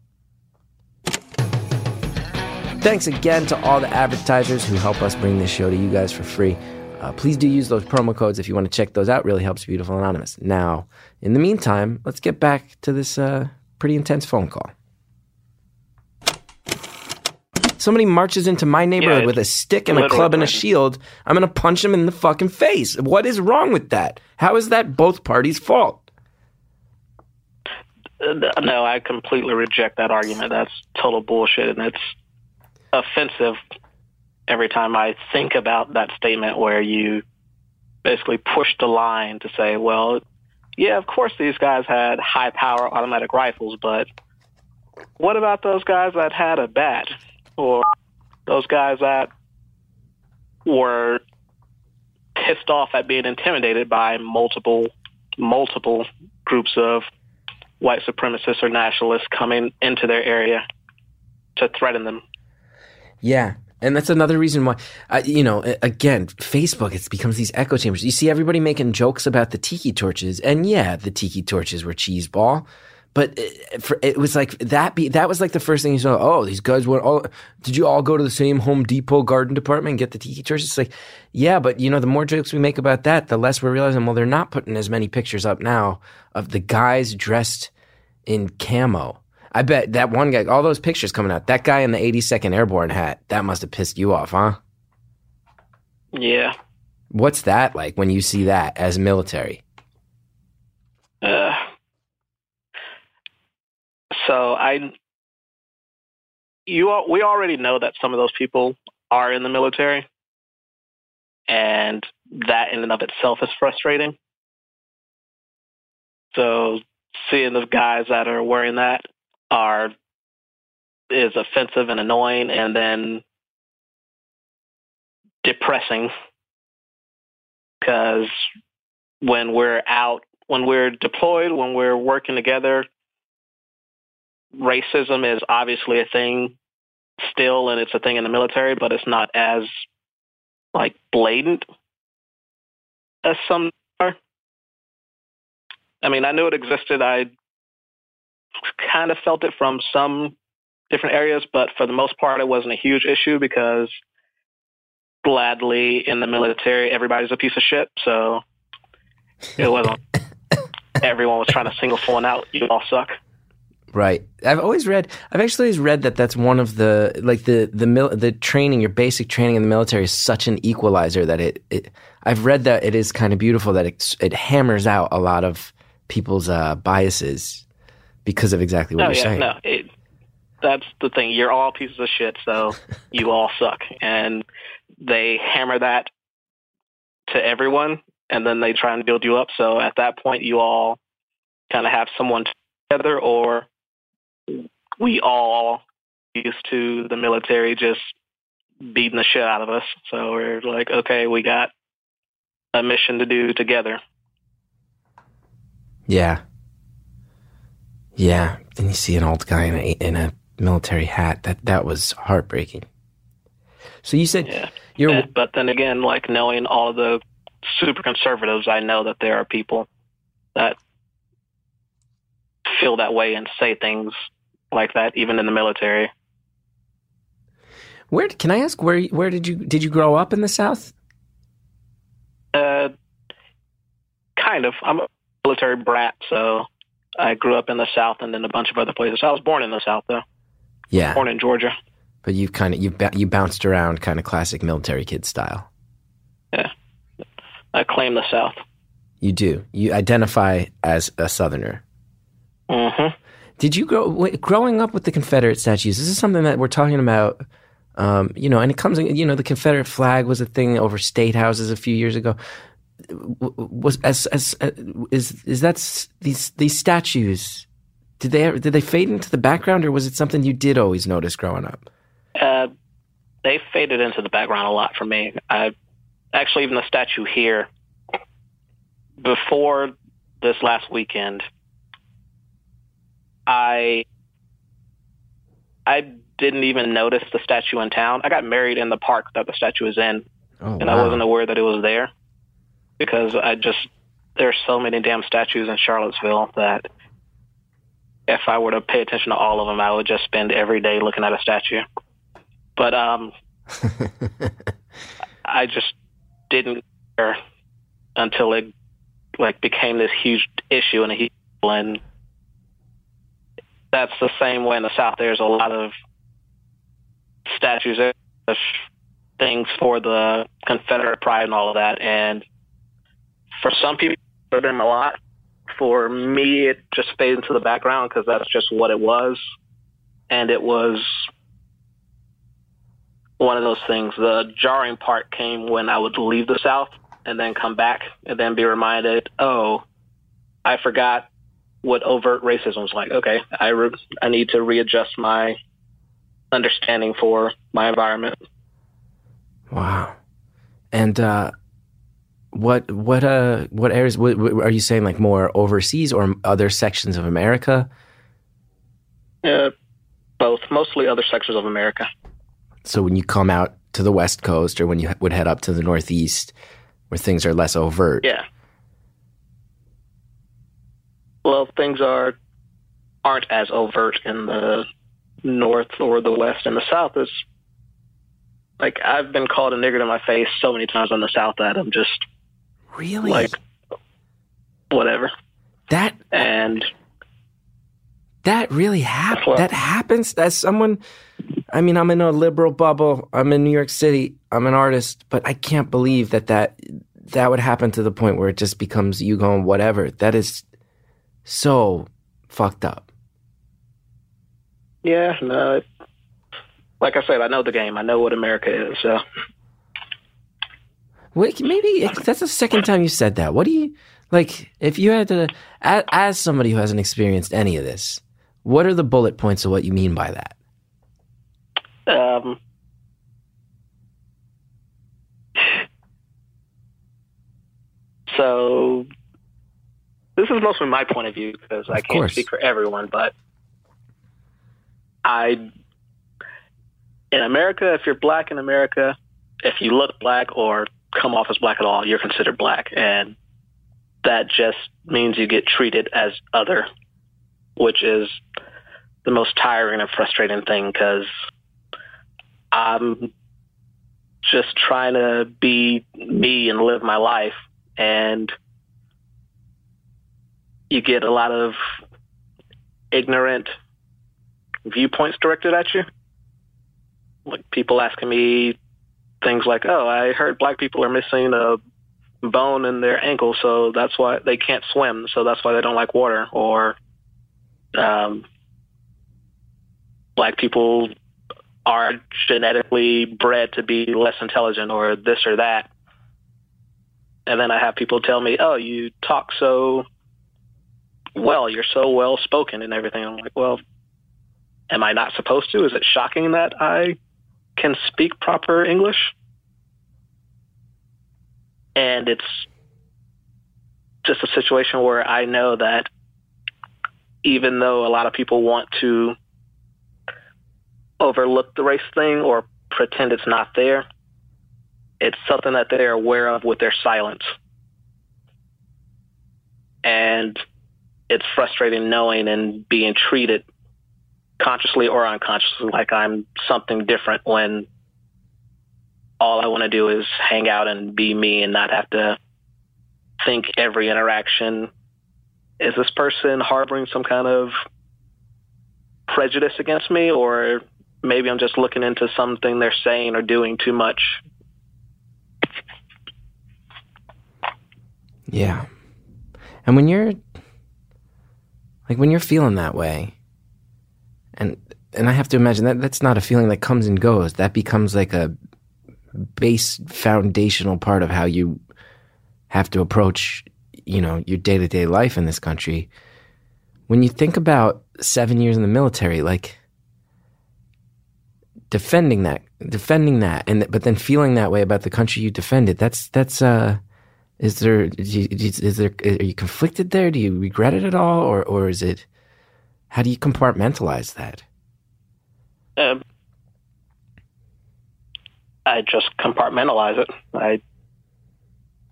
Thanks again to all the advertisers who help us bring this show to you guys for free. Uh, please do use those promo codes if you want to check those out. Really helps Beautiful Anonymous. Now, in the meantime, let's get back to this uh, pretty intense phone call. Somebody marches into my neighborhood Yeah, with a stick and a club and a shield. I'm going to punch him in the fucking face. What is wrong with that? How is that both parties' fault? Uh, No, I completely reject that argument. That's total bullshit, and it's offensive every time I think about that statement where you basically push the line to say, well, yeah, of course these guys had high power automatic rifles, but what about those guys that had a bat or those guys that were pissed off at being intimidated by multiple multiple groups of white supremacists or nationalists coming into their area to threaten them. Yeah. And that's another reason why, uh, you know, again, Facebook, it becomes these echo chambers. You see everybody making jokes about the tiki torches. And yeah, the tiki torches were cheeseball. But it, for, it was like that. Be that was like the first thing you saw. Oh, these guys went all. Did you all go to the same Home Depot garden department and get the tiki torches? It's like, yeah, but you know, the more jokes we make about that, the less we're realizing. Well, they're not putting as many pictures up now of the guys dressed in camo. I bet that one guy, all those pictures coming out, that guy in the 82nd Airborne hat, that must have pissed you off, huh? Yeah. What's that like when you see that as military? Uh, so I, you we already know that some of those people are in the military, and that in and of itself is frustrating. So seeing the guys that are wearing that are is offensive and annoying, and then depressing because when we're out, when we're deployed, when we're working together, racism is obviously a thing still, and it's a thing in the military, but it's not as like blatant as some are. I mean, I knew it existed. I kind of felt it from some different areas, but for the most part, it wasn't a huge issue because gladly in the military, everybody's a piece of shit. So it wasn't. everyone was trying to single someone out. You all suck. Right. I've always read. I've actually always read that that's one of the like the the mil, the training, your basic training in the military is such an equalizer that it. it I've read that it is kind of beautiful that it it hammers out a lot of people's uh, biases because of exactly what No, you're yeah, saying. no. It, that's the thing. You're all pieces of shit, so you all suck. And they hammer that to everyone, and then they try and build you up. So at that point, you all kind of have someone together, or we all used to the military just beating the shit out of us. So we're like, okay, we got a mission to do together. Yeah. Yeah. Then you see an old guy in a in a military hat. That that was heartbreaking. So you said Yeah. you're And- but then again, like knowing all of the super conservatives, I know that there are people that feel that way and say things like that, even in the military. Where can I ask where where did you did you grow up in the South? Uh, kind of. I'm a military brat, so I grew up in the South and then a bunch of other places. I was born in the South, though. Yeah, Born in Georgia. but you've kind of you you bounced around, kind of classic military kid style. Yeah, I claim the South. You do. You identify as a Southerner. hmm Did you grow growing up with the Confederate statues? This is something that we're talking about. Um, you know, and it comes. You know, the Confederate flag was a thing over state houses a few years ago. Was as as uh, is is that these these statues? Did they did they fade into the background, or was it something you did always notice growing up? Uh, they faded into the background a lot for me. I actually even the statue here before this last weekend, I I didn't even notice the statue in town. I got married in the park that the statue is in, Oh, and I wasn't aware that it was there because I just there's so many damn statues in Charlottesville that if I were to pay attention to all of them, I would just spend every day looking at a statue. But um, I just didn't care until it like became this huge issue and a huge and that's the same way in the South. There's a lot of statues, things for the Confederate pride and all of that. And for some people, for them a lot. For me, it just faded into the background because that's just what it was. And it was one of those things. The jarring part came when I would leave the South and then come back and then be reminded, oh, I forgot what overt racism was like. Okay, I re- I need to readjust my understanding for my environment. Wow. And uh, what what uh what areas what, what, are you saying? Like more overseas or other sections of America? Uh, both, mostly other sections of America. So when you come out to the West Coast, or when you would head up to the Northeast, where things are less overt. Yeah. Well, things are aren't as overt in the north or the west. and the south, is like I've been called a nigger to my face so many times in the south that I'm just Really? like whatever. that And that really happens. Well- that happens. As someone, I mean, I'm in a liberal bubble. I'm in New York City. I'm an artist, but I can't believe that that that would happen to the point where it just becomes you going whatever. That is so fucked up. yeah, no. It, like I said, I know the game. I know what America is. So Wait, maybe that's the second time you said that. What do you like? If you had to, as, as somebody who hasn't experienced any of this, what are the bullet points of what you mean by that? Um, so this is mostly my point of view because I can't course. speak for everyone, but I in America, if you're black in America, if you look black or come off as black at all, you're considered black, and that just means you get treated as other, which is the most tiring and frustrating thing because I'm just trying to be me and live my life. And you get a lot of ignorant viewpoints directed at you. Like people asking me things like, oh, I heard black people are missing a bone in their ankle, so that's why they can't swim, so that's why they don't like water. Or um, black people are genetically bred to be less intelligent or this or that. And then I have people tell me, "Oh, you talk so well. You're so well spoken and everything." I'm like, "Well, am I not supposed to? Is it shocking that I can speak proper English?" And it's just a situation where I know that even though a lot of people want to overlook the race thing or pretend it's not there, it's something that they're aware of with their silence. and it's frustrating knowing and being treated consciously or unconsciously like I'm something different when all I want to do is hang out and be me and not have to think every interaction is this person harboring some kind of prejudice against me or maybe I'm just looking into something they're saying or doing too much. Yeah. And when you're like when you're feeling that way and and I have to imagine that that's not a feeling that comes and goes. That becomes like a base foundational part of how you have to approach, you know, your day-to-day life in this country. When you think about 7 years in the military, like defending that defending that and but then feeling that way about the country you defended that's that's uh is there is there are you conflicted there? Do you regret it at all? Or or is it how do you compartmentalize that? Um, i just compartmentalize it. I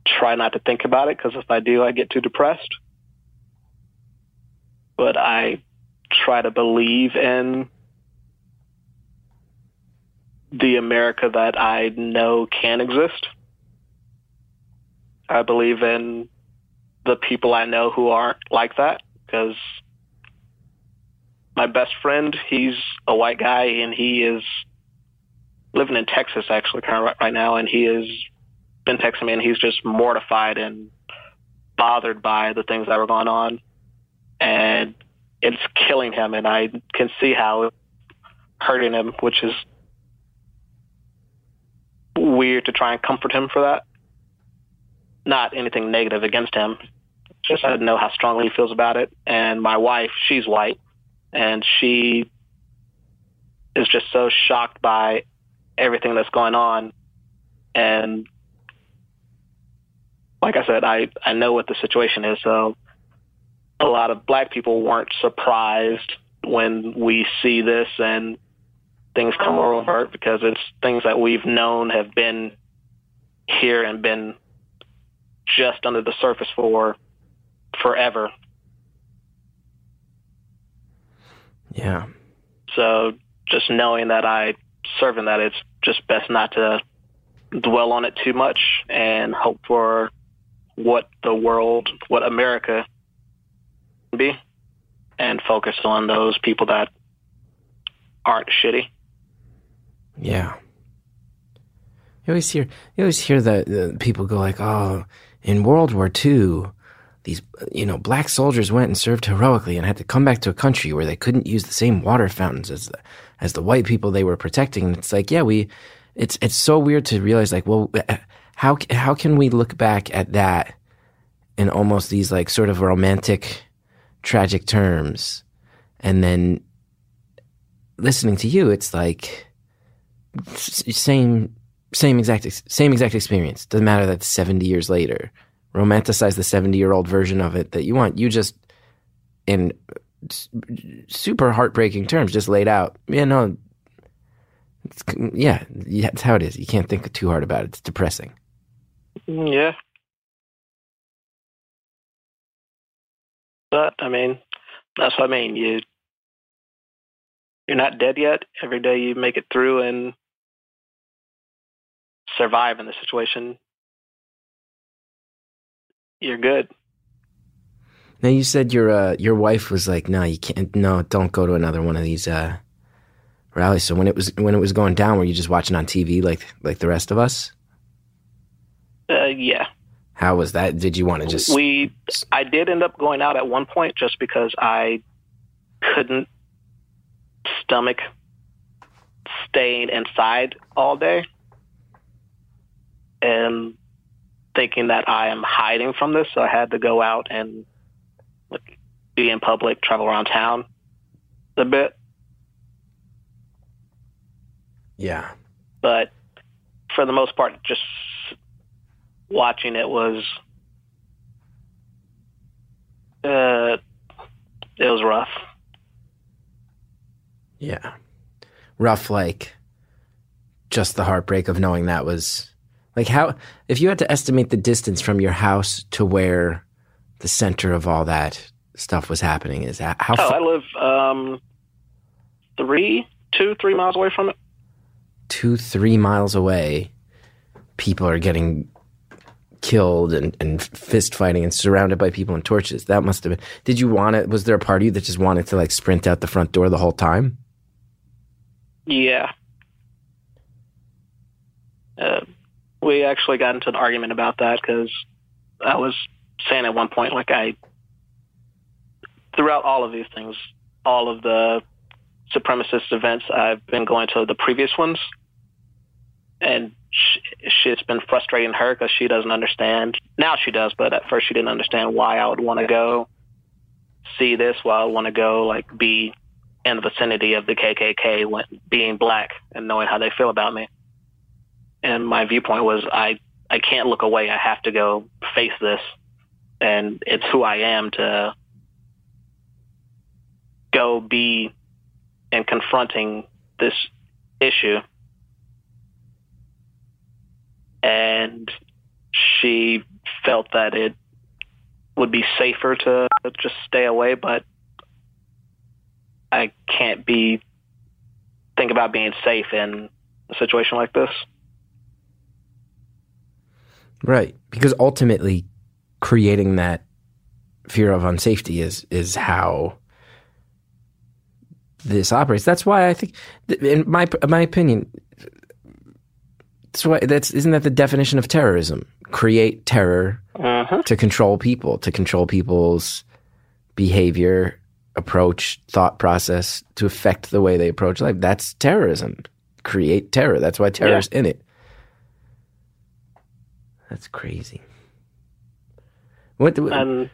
try not to think about it because if i do i get too depressed. But i try to believe in the America that I know can exist. I believe in the people I know who aren't like that because my best friend, he's a white guy and he is living in Texas actually right now and he has been texting me and he's just mortified and bothered by the things that were going on and it's killing him and I can see how it's hurting him, which is weird to try and comfort him for that. Not anything negative against him. Just I know how strongly he feels about it. And my wife, she's white, and she is just so shocked by everything that's going on. And like I said, I, I know what the situation is. So a lot of black people weren't surprised when we see this and things come over because it's things that we've known have been here and been just under the surface for forever. Yeah. So just knowing that I serve in that, it's just best not to dwell on it too much and hope for what the world, what America can be, and focus on those people that aren't shitty. Yeah. You always hear you always hear the, the people go like, "Oh, in World War II, these you know black soldiers went and served heroically and had to come back to a country where they couldn't use the same water fountains as the, as the white people they were protecting." And it's like, yeah, we it's it's so weird to realize like, well, eh, how how can we look back at that in almost these like sort of romantic tragic terms and then listening to you it's like same same exact same exact experience. Doesn't matter that 70 years later. Romanticize the 70 year old version of it that you want. You just in super heartbreaking terms just laid out. Yeah, no. yeah, that's how it is. You can't think too hard about it. It's depressing. Mm, yeah. But I mean, that's what I mean. You you're not dead yet. Every day you make it through and survive in the situation, you're good. Now you said your uh, your wife was like, "No, you can't. No, don't go to another one of these uh, rallies." So when it was when it was going down, were you just watching on TV like like the rest of us? Uh, yeah. How was that? Did you want to just? We I did end up going out at one point just because I couldn't stomach staying inside all day and thinking that I am hiding from this. So I had to go out and like, be in public, travel around town a bit. Yeah. But for the most part, just watching it was, uh, it was rough. Yeah. Rough, like just the heartbreak of knowing that was like how, if you had to estimate the distance from your house to where the center of all that stuff was happening? Is how? Oh, fa- I live um, three, two, three miles away from it. two, three miles away, people are getting killed and, and fist fighting and surrounded by people and torches. That must have been. Did you want it? Was there a part of you that just wanted to like sprint out the front door the whole time? Yeah. Uh, we actually got into an argument about that because I was saying at one point, like I, throughout all of these things, all of the supremacist events, I've been going to the previous ones, and sh- shit's been frustrating her because she doesn't understand. Now she does, but at first she didn't understand why I would want to go see this, why I want to go like be in the vicinity of the KKK when being black and knowing how they feel about me. And my viewpoint was I I can't look away. I have to go face this, and it's who I am to go be and confronting this issue. And she felt that it would be safer to just stay away, but I can't be think about being safe in a situation like this. Right. Because ultimately, creating that fear of unsafety is is how this operates. That's why I think, in my my opinion, that's why that's isn't that the definition of terrorism? Create terror Mm-hmm. to control people, to control people's behavior, approach, thought process, to affect the way they approach life. That's terrorism. Create terror. That's why terror's in it. That's crazy. What? And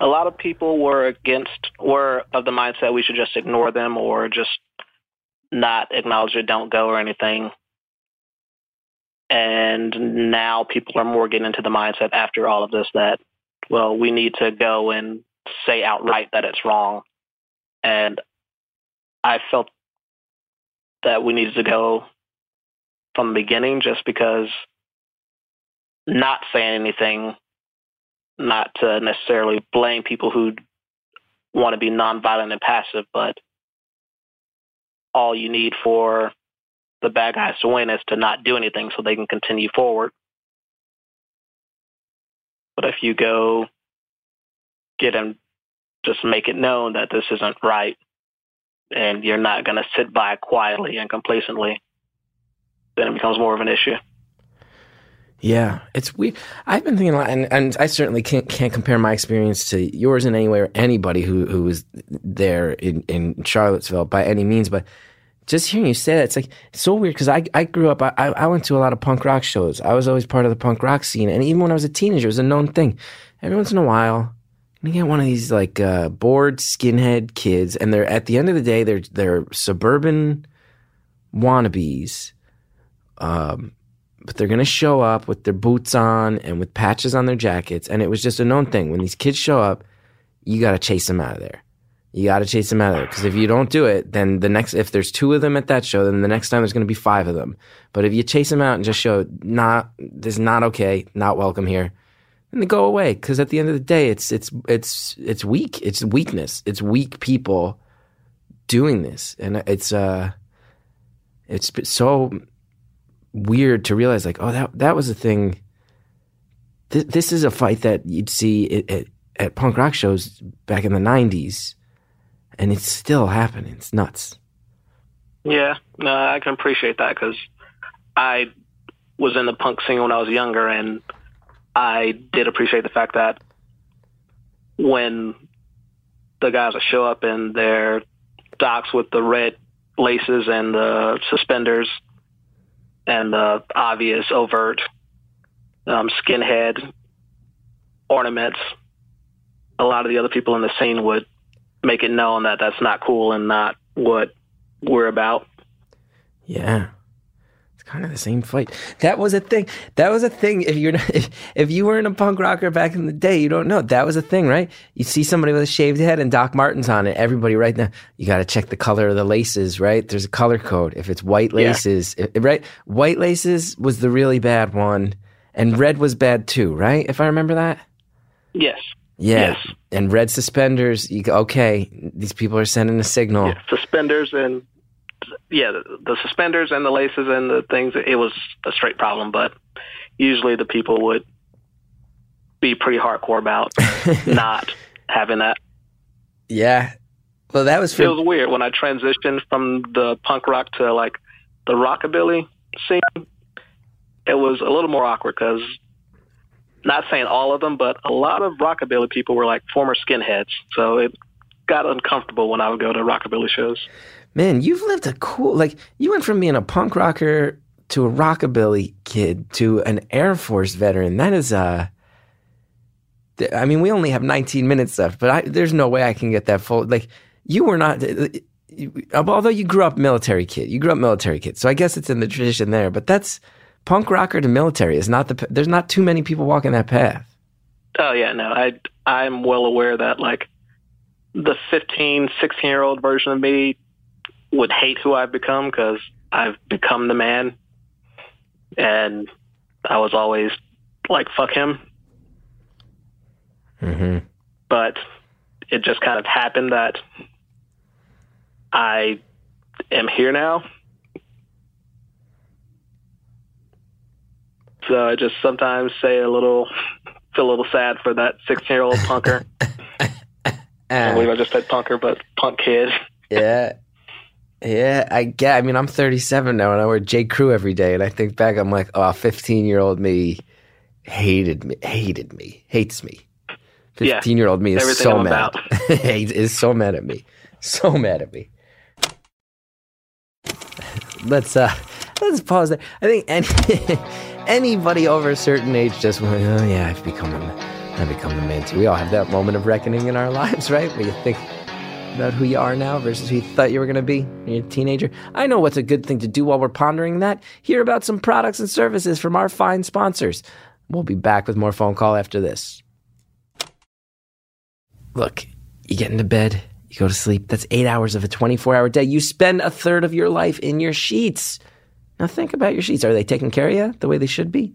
a lot of people were against, were of the mindset we should just ignore them or just not acknowledge it, don't go or anything. And now people are more getting into the mindset after all of this that, well, we need to go and say outright that it's wrong. And I felt that we needed to go from the beginning just because not saying anything not to necessarily blame people who want to be nonviolent and passive, but all you need for the bad guys to win is to not do anything so they can continue forward. But if you go get and just make it known that this isn't right and you're not going to sit by quietly and complacently, then it becomes more of an issue. Yeah, it's weird. I've been thinking a lot, and, and I certainly can't can't compare my experience to yours in any way or anybody who who was there in, in Charlottesville by any means. But just hearing you say that, it's like it's so weird because I I grew up. I I went to a lot of punk rock shows. I was always part of the punk rock scene, and even when I was a teenager, it was a known thing. Every once in a while, you get one of these like uh, bored skinhead kids, and they're at the end of the day, they're they're suburban wannabes. Um, but they're going to show up with their boots on and with patches on their jackets. And it was just a known thing. When these kids show up, you got to chase them out of there. You got to chase them out of there. Because if you don't do it, then the next, if there's two of them at that show, then the next time there's going to be five of them. But if you chase them out and just show, not, this is not okay, not welcome here, then they go away. Because at the end of the day, it's, it's, it's, it's weak. It's weakness. It's weak people doing this. And it's, uh, it's so weird to realize like oh that that was a thing. Th- this is a fight that you'd see at, at, at punk rock shows back in the 90s and it's still happening. It's nuts. Yeah, no, I can appreciate that because I was in the punk scene when I was younger, and I did appreciate the fact that when the guys would show up in their Docs with the red laces and the suspenders and the obvious overt um, skinhead ornaments, a lot of the other people in the scene would make it known that that's not cool and not what we're about. yeah kind of the same fight. That was a thing. That was a thing. If you're not, if, if you weren't a punk rocker back in the day you don't know. That was a thing right? You see somebody with a shaved head and doc martens on it. Everybody right now you got to check the color of the laces right? There's a color code. If it's white Yeah. laces right? White laces was the really bad one and red was bad too right? If i remember that? Yes. Yeah. Yes. And red suspenders, you go, okay, these people are sending a signal. Yeah, suspenders and yeah, the, the suspenders and the laces and the things. It was a straight problem, but usually the people would be pretty hardcore about not having that. Yeah. Well, that was It for. was weird when I transitioned from the punk rock to like the rockabilly scene. It was a little more awkward because, not saying all of them, but a lot of rockabilly people were like former skinheads, so it got uncomfortable when I would go to rockabilly shows. Man, you've lived a cool. Like, you went from being a punk rocker to a rockabilly kid to an Air Force veteran. That is, uh. I mean, we only have 19 minutes left, but I, there's no way I can get that full. Like, you were not. Although you grew up military kid, you grew up military kid, so I guess it's in the tradition there. But that's punk rocker to military is not the. There's not too many people walking that path. Oh yeah, no, I I'm well aware that like the 15, 16 year old version of me would hate who I've become because I've become the man, and I was always like fuck him. hmm But it just kind of happened that I am here now. So I just sometimes say a little, feel a little sad for that 16 year old punker. I believe I just said punker, but punk kid. Yeah. Yeah, I get. I mean, I'm 37 now, and I wear J. Crew every day. And I think back, I'm like, oh, 15 year old me hated me, hated me, hates me. 15 year old me is so I'm mad. Is so mad at me, so mad at me. Let's uh, let's pause there. I think any anybody over a certain age just went, oh yeah, I've become a, I've become the man too. We all have that moment of reckoning in our lives, right? Where you think about who you are now versus who you thought you were going to be when you're a teenager. I know what's a good thing to do while we're pondering that. Hear about some products and services from our fine sponsors. We'll be back with more phone call after this. Look, you get into bed, you go to sleep. That's eight hours of a 24 hour day. You spend a third of your life in your sheets. Now think about your sheets. Are they taking care of you the way they should be?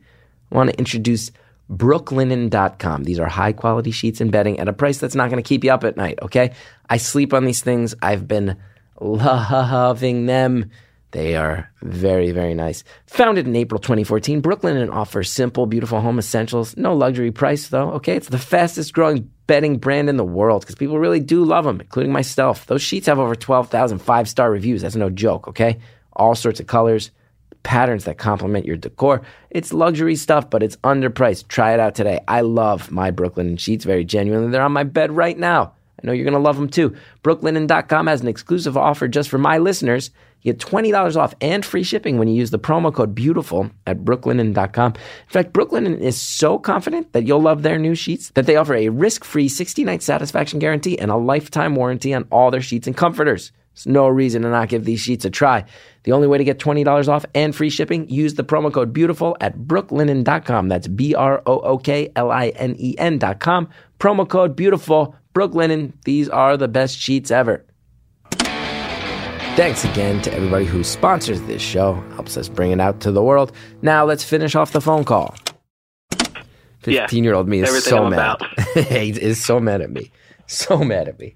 I want to introduce brooklinen.com. These are high quality sheets and bedding at a price that's not going to keep you up at night, okay? I sleep on these things. I've been loving them. They are very, very nice. Founded in April 2014, Brooklinen offers simple, beautiful home essentials. No luxury price, though, okay? It's the fastest growing bedding brand in the world because people really do love them, including myself. Those sheets have over 12,000 five star reviews. That's no joke, okay? All sorts of colors, patterns that complement your decor. It's luxury stuff, but it's underpriced. Try it out today. I love my Brooklinen sheets very genuinely. They're on my bed right now. I know you're going to love them too. Brooklinen.com has an exclusive offer just for my listeners. You get $20 off and free shipping when you use the promo code BEAUTIFUL at brooklinen.com. In fact, Brooklinen is so confident that you'll love their new sheets that they offer a risk-free 60-night satisfaction guarantee and a lifetime warranty on all their sheets and comforters. There's no reason to not give these sheets a try. The only way to get $20 off and free shipping, use the promo code BEAUTIFUL at brooklinen.com. That's B-R-O-O-K-L-I-N-E-N.com. Promo code BEAUTIFUL, Brooklinen. These are the best sheets ever. Thanks again to everybody who sponsors this show, helps us bring it out to the world. Now let's finish off the phone call. 15 year old me is everything so I'm mad. he is so mad at me. So mad at me.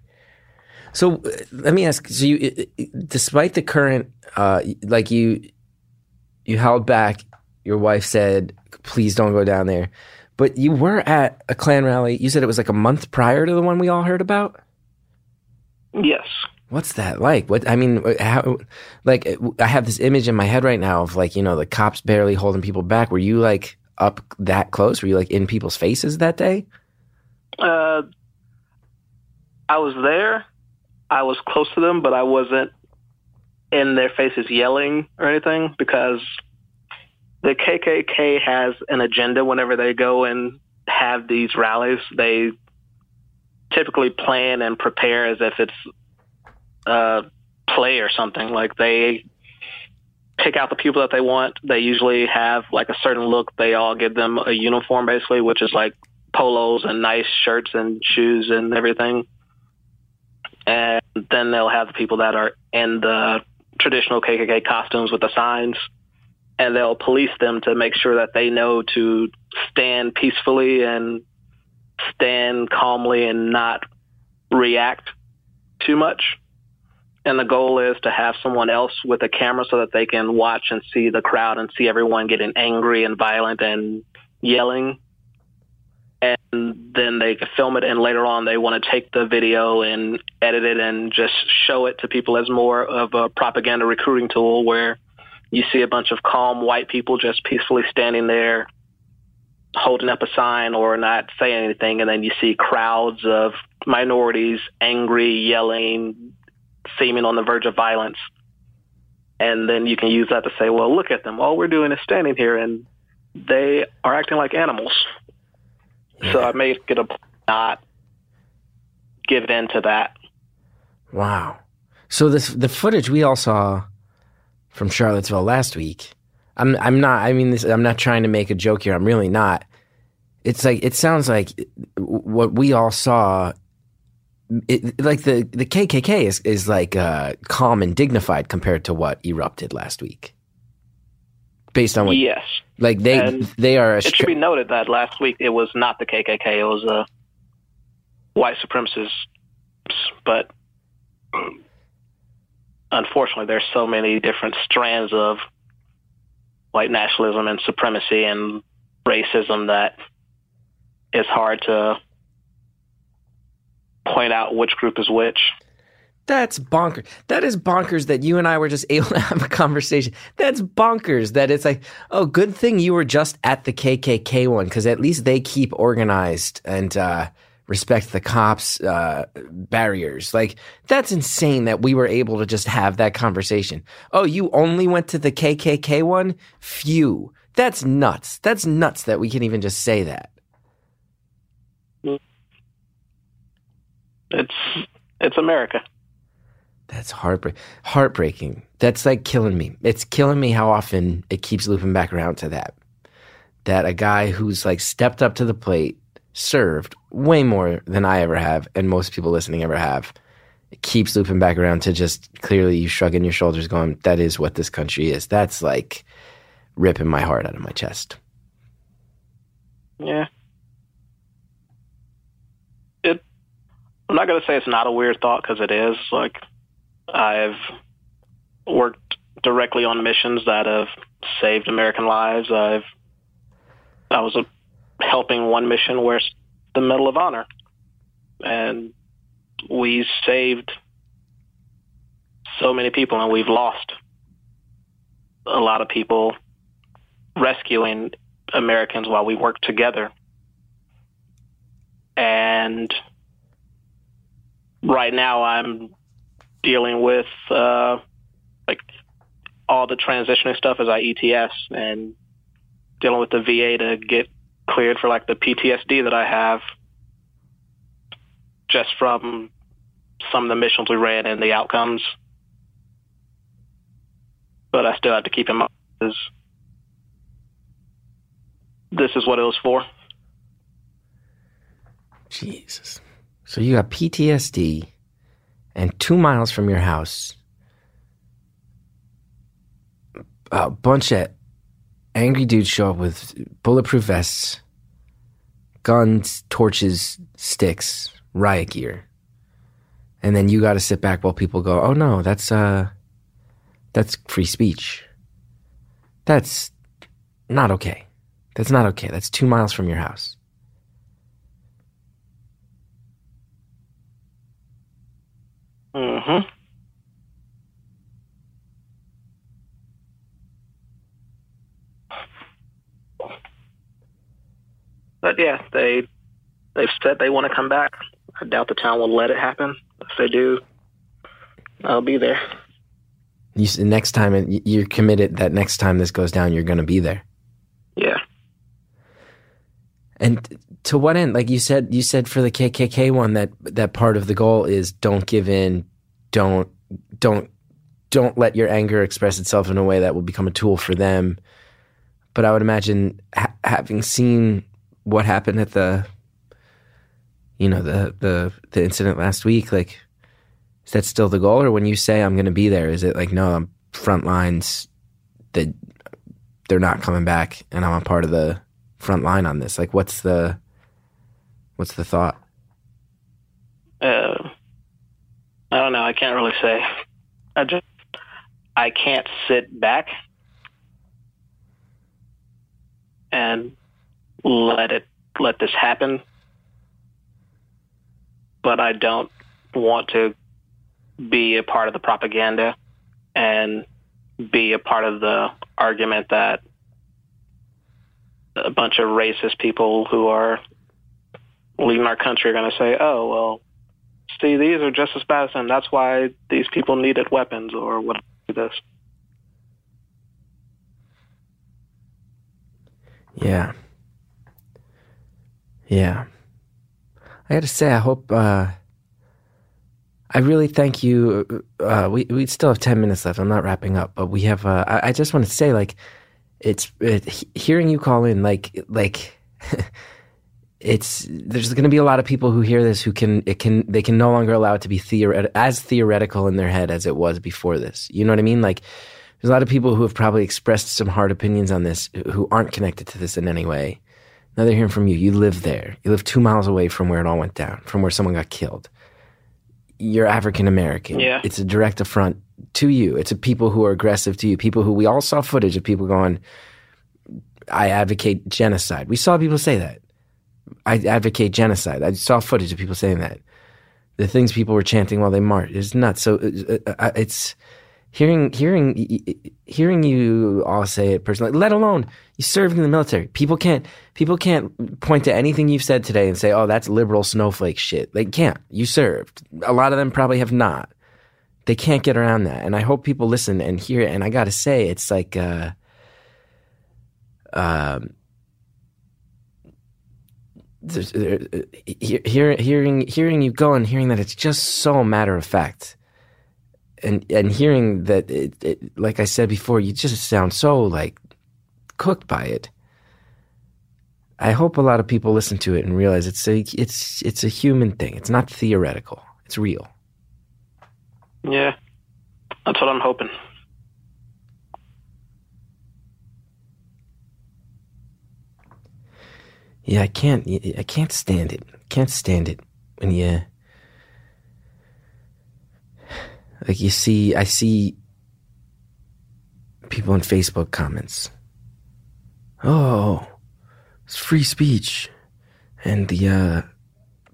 So uh, let me ask so you uh, uh, despite the current uh like you you held back your wife said please don't go down there. But you were at a Klan rally. You said it was like a month prior to the one we all heard about? Yes. What's that like? What I mean, how? Like, I have this image in my head right now of like you know the cops barely holding people back. Were you like up that close? Were you like in people's faces that day? Uh, I was there. I was close to them, but I wasn't in their faces yelling or anything because the KKK has an agenda whenever they go and have these rallies. They typically plan and prepare as if it's a play or something. Like they pick out the people that they want. They usually have like a certain look. They all give them a uniform basically, which is like polos and nice shirts and shoes and everything. And then they'll have the people that are in the traditional KKK costumes with the signs, and they'll police them to make sure that they know to stand peacefully and stand calmly and not react too much. And the goal is to have someone else with a camera so that they can watch and see the crowd and see everyone getting angry and violent and yelling. Then they film it, and later on they want to take the video and edit it and just show it to people as more of a propaganda recruiting tool where you see a bunch of calm white people just peacefully standing there holding up a sign or not saying anything, and then you see crowds of minorities angry, yelling, seeming on the verge of violence. And then you can use that to say, well, look at them. All we're doing is standing here, and they are acting like animals. So I make it a not give in to that. Wow. So this the footage we all saw from Charlottesville last week. I'm I'm not. I mean, this, I'm not trying to make a joke here. I'm really not. It's like it sounds like what we all saw. It, like the the KKK is is like uh, calm and dignified compared to what erupted last week. Based on what, Yes. Like they And they are. A It should be noted that last week it was not the KKK. It was a white supremacists. But unfortunately, there's so many different strands of white nationalism and supremacy and racism that it's hard to point out which group is which. That's bonkers. That is bonkers that you and I were just able to have a conversation. That's bonkers that it's like, oh, good thing you were just at the KKK one because at least they keep organized and uh, respect the cops' uh, barriers. Like, that's insane that we were able to just have that conversation. Oh, you only went to the KKK one? Phew. That's nuts. That's nuts that we can even just say that. It's it's America. That's heartbreak heartbreaking. That's like killing me. It's killing me how often it keeps looping back around to that. That a guy who's like stepped up to the plate, served way more than I ever have, and most people listening ever have. It keeps looping back around to just clearly you shrugging your shoulders, going, "That is what this country is." That's like ripping my heart out of my chest. Yeah. It. I'm not gonna say it's not a weird thought because it is. Like, I've worked directly on missions that have saved American lives. I've. I was helping one mission where the Medal of Honor, and we saved so many people, and we've lost a lot of people rescuing Americans while we work together. And right now I'm dealing with uh, like all the transitioning stuff as I ETS and dealing with the VA to get cleared for like the PTSD that I have just from some of the missions we ran and the outcomes. But I still have to keep in mind is this is what it was for. Jesus. So you got PTSD, and two miles from your house, a bunch of angry dudes show up with bulletproof vests, guns, torches, sticks, riot gear. And then you got to sit back while people go, "Oh no, that's uh that's free speech." That's not okay. That's not okay. That's 2 miles from your house. Mm-hmm. But yeah, they they've said they want to come back. I doubt the town will let it happen. If they do, I'll be there. You s- next time it- you're committed that next time this goes down, you're going to be there. Yeah. And to what end? Like you said, you said for the KKK one that that part of the goal is don't give in, don't don't don't let your anger express itself in a way that will become a tool for them. But I would imagine ha- having seen what happened at the you know the the the incident last week, like is that still the goal? Or when you say I'm going to be there, is it like no, I'm front lines that they're not coming back, and I'm a part of the front line on this? Like, what's the What's the thought? Uh, I don't know. I can't really say. I just I can't sit back and let it let this happen. But I don't want to be a part of the propaganda and be a part of the argument that a bunch of racist people who are leaving our country are going to say, "Oh, well, see, these are just as bad as them. That's why these people needed weapons or what this." Yeah. Yeah. I got to say, I hope. Uh, I really thank you. Uh, we we still have ten minutes left. I'm not wrapping up, but we have. Uh, I, I just want to say, like, it's it, hearing you call in, like, like. It's there's going to be a lot of people who hear this who can it can they can no longer allow it to be theoret- as theoretical in their head as it was before this. You know what I mean? Like there's a lot of people who have probably expressed some hard opinions on this who aren't connected to this in any way. Now they're hearing from you. You live there. You live two miles away from where it all went down, from where someone got killed. You're African American. Yeah. It's a direct affront to you. It's a people who are aggressive to you. People who we all saw footage of people going, I advocate genocide. We saw people say that. I advocate genocide. I saw footage of people saying that. The things people were chanting while they marched is nuts. So uh, uh, it's hearing hearing hearing you all say it personally. Let alone you serving in the military. People can't people can't point to anything you've said today and say, "Oh, that's liberal snowflake shit." They can't. You served. A lot of them probably have not. They can't get around that. And I hope people listen and hear it. And I got to say, it's like. Uh, um, there's- there- uh, hear, hearing hearing you go and hearing that it's just so matter of fact, and and hearing that it, it, like I said before, you just sound so like cooked by it. I hope a lot of people listen to it and realize it's a it's it's a human thing. It's not theoretical. It's real. Yeah, that's what I'm hoping. Yeah, I can't. I can't stand it. Can't stand it when you like you see. I see people in Facebook comments. Oh, it's free speech, and the uh,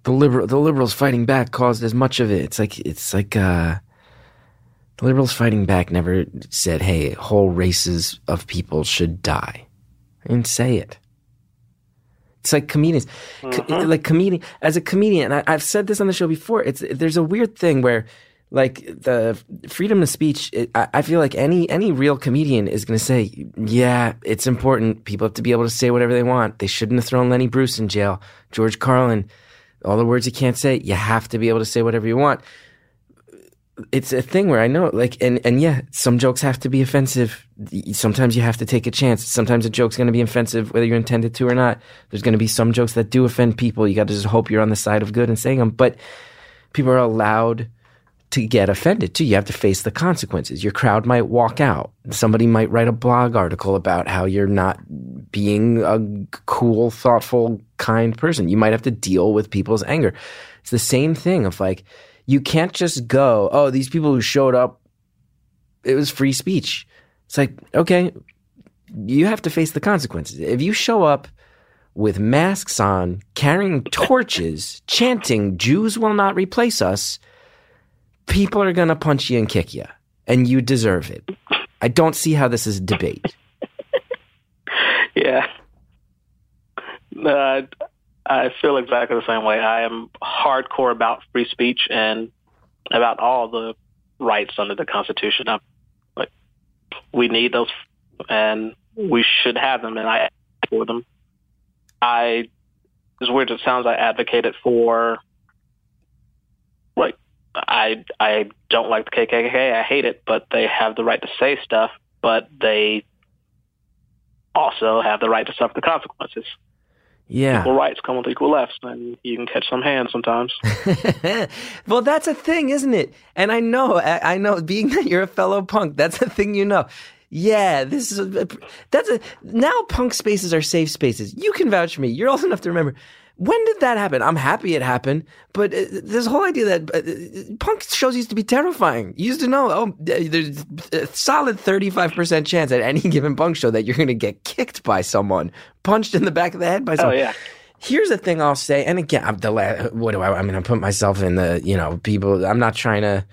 the liberal the liberals fighting back caused as much of it. It's like it's like uh, the liberals fighting back never said, "Hey, whole races of people should die." Didn't say it. It's like comedians, Co- mm-hmm. like comedian. As a comedian, I, I've said this on the show before. It's there's a weird thing where, like the freedom of speech. It, I, I feel like any any real comedian is going to say, yeah, it's important. People have to be able to say whatever they want. They shouldn't have thrown Lenny Bruce in jail. George Carlin, all the words you can't say. You have to be able to say whatever you want it's a thing where I know, like, and and yeah, some jokes have to be offensive. Sometimes you have to take a chance. Sometimes a joke's going to be offensive, whether you intended to or not. There's going to be some jokes that do offend people. You got to just hope you're on the side of good and saying them. But people are allowed to get offended too. You have to face the consequences. Your crowd might walk out. Somebody might write a blog article about how you're not being a cool, thoughtful, kind person. You might have to deal with people's anger. It's the same thing of like, you can't just go, oh, these people who showed up, it was free speech. It's like, okay, you have to face the consequences. If you show up with masks on, carrying torches, chanting, Jews will not replace us, people are going to punch you and kick you, and you deserve it. I don't see how this is a debate. Yeah. Uh, I feel exactly the same way. I am hardcore about free speech and about all the rights under the Constitution. I'm, like, we need those, and we should have them, and I for them. I, as weird as it sounds, I advocated for, like, I I don't like the KKK. I hate it, but they have the right to say stuff, but they also have the right to suffer the consequences. Yeah. Equal rights come with equal lefts, and you can catch some hands sometimes. well, that's a thing, isn't it? And I know, I, know, being that you're a fellow punk, that's a thing you know. Yeah, this is a, that's a now punk spaces are safe spaces. You can vouch for me. You're old enough to remember When did that happen? I'm happy it happened, but uh, this whole idea that uh, punk shows used to be terrifying. You used to know, oh, there's a solid 35% chance at any given punk show that you're going to get kicked by someone, punched in the back of the head by someone. Oh yeah. Here's the thing I'll say, and again, I'm the la- what do I? I mean, I put myself in the you know people. I'm not trying to,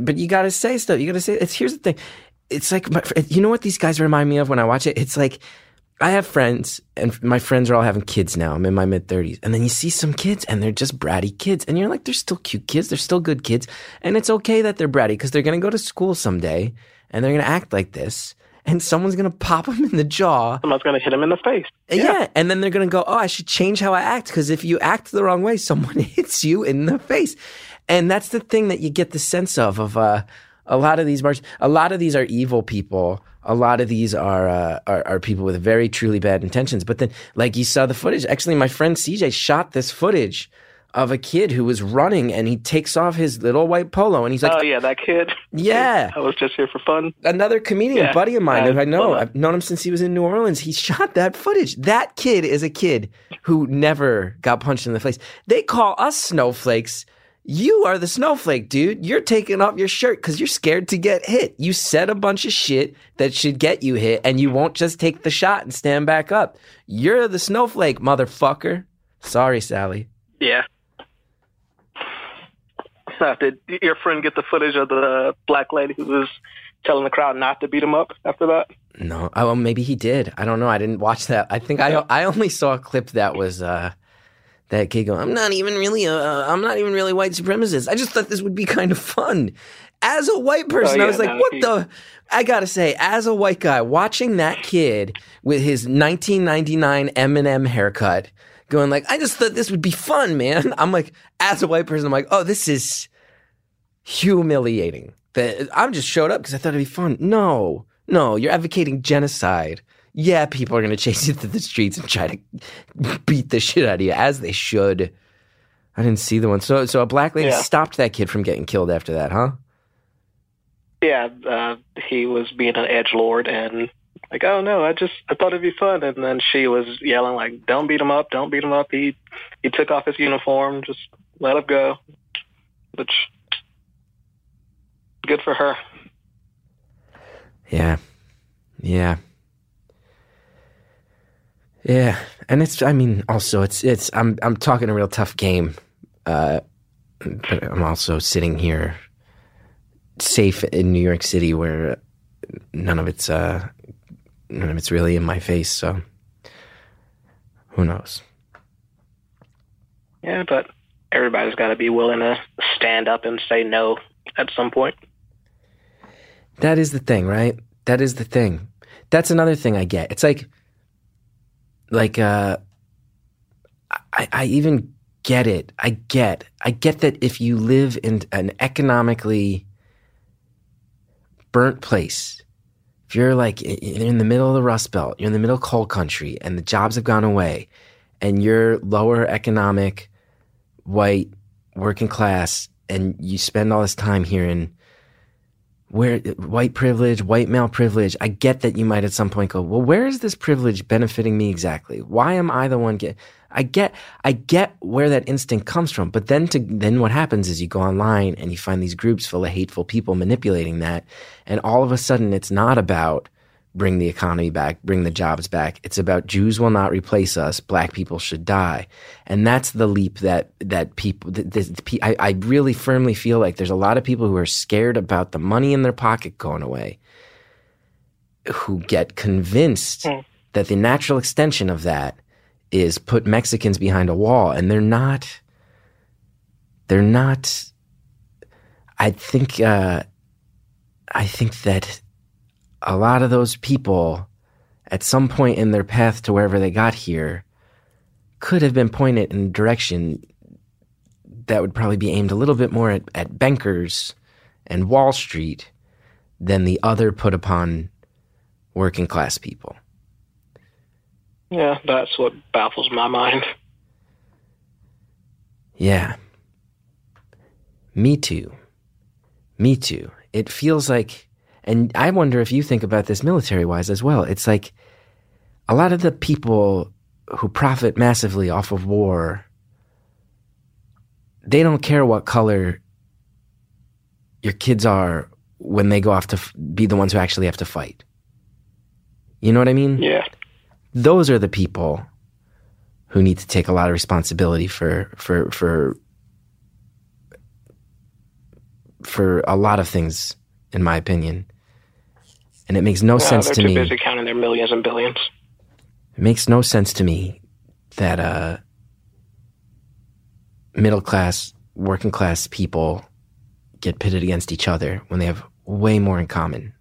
but you got to say stuff. You got to say. It's here's the thing. It's like you know what these guys remind me of when I watch it. It's like I have friends, and my friends are all having kids now. I'm in my mid 30s, and then you see some kids, and they're just bratty kids, and you're like, they're still cute kids. They're still good kids, and it's okay that they're bratty because they're going to go to school someday, and they're going to act like this, and someone's going to pop them in the jaw. Someone's gonna hit him in the face. Yeah. And then they're going to go, oh, I should change how I act. Because if you act the wrong way, someone hits you in the face. And that's the thing that you get the sense of, of, uh, a lot of these march, a lot of these are evil people. A lot of these are, uh, are, are people with very truly bad intentions. But then, like you saw the footage, actually, my friend CJ shot this footage of a kid who was running and he takes off his little white polo and he's like, oh yeah, that kid. yeah I was just here for fun. another comedian Yeah, buddy of mine who I know. well, I've known him since he was in New Orleans. He shot that footage. That kid is a kid who never got punched in the face. They call us snowflakes. You are the snowflake, dude. You're taking off your shirt because you're scared to get hit. You said a bunch of shit that should get you hit, and you won't just take the shot and stand back up. You're the snowflake, motherfucker. Sorry, Sally. Yeah. Did your friend get the footage of the black lady who was telling the crowd not to beat him up after that? No, oh, well, maybe he did. I don't know. I didn't watch that. I think I I only saw a clip that was uh, that kid going. I'm not even really a. Uh, I'm not even really white supremacist. I just thought this would be kind of fun. As a white oh, person, I yeah, was like, what the? I gotta say, as a white guy, watching that kid with his 1999 Eminem haircut, going like, I just thought this would be fun, man. I'm like, as a white person, I'm like, oh, this is humiliating. That I'm just showed up because I thought it'd be fun. No, no, you're advocating genocide. Yeah, people are gonna chase you through the streets and try to beat the shit out of you, as they should. I didn't see the one. So, so a black lady Yeah. stopped that kid from getting killed after that, huh? Yeah, uh, he was being an edge lord and like, oh no, I just I thought it'd be fun, and then she was yelling like, don't beat him up, don't beat him up. He he took off his uniform, just let him go. Which good for her. Yeah. Yeah. Yeah. And it's I mean also it's it's I'm I'm talking a real tough game. Uh but I'm also sitting here safe in New York City where none of it's uh none of it's really in my face, so who knows. Yeah, but everybody's got to be willing to stand up and say no at some point. That is the thing, right? That is the thing. That's another thing I get. It's like, like, uh, I, I even get it. I get, I get that if you live in an economically burnt place, if you're like you're in the middle of the Rust Belt, you're in the middle of coal country, and the jobs have gone away, and you're lower economic, white, working class, and you spend all this time here in where white privilege, white male privilege. I get that you might at some point go, well, where is this privilege benefiting me exactly? Why am I the one get? I get, I get where that instinct comes from. But then to then what happens is you go online and you find these groups full of hateful people manipulating that, and all of a sudden it's not about bring the economy back, bring the jobs back. It's about Jews will not replace us. Black people should die, and that's the leap that that people. That, pe- I, I really firmly feel like there's a lot of people who are scared about the money in their pocket going away, who get convinced Mm. that the natural extension of that is put Mexicans behind a wall, and they're not. They're not. I think. Uh, I think that a lot of those people at some point in their path to wherever they got here could have been pointed in a direction that would probably be aimed a little bit more at, at bankers and Wall Street than the other put upon working class people. Yeah, that's what baffles my mind. Yeah. Me too. Me too. It feels like, and I wonder if you think about this military wise as well. It's like a lot of the people who profit massively off of war, they don't care what color your kids are when they go off to f- be the ones who actually have to fight. You know what I mean? Yeah. Those are the people who need to take a lot of responsibility for for for for a lot of things, in my opinion. And it makes no No, sense they're to too me. busy counting their millions and billions. It makes no sense to me that uh, middle class, working class people get pitted against each other when they have way more in common.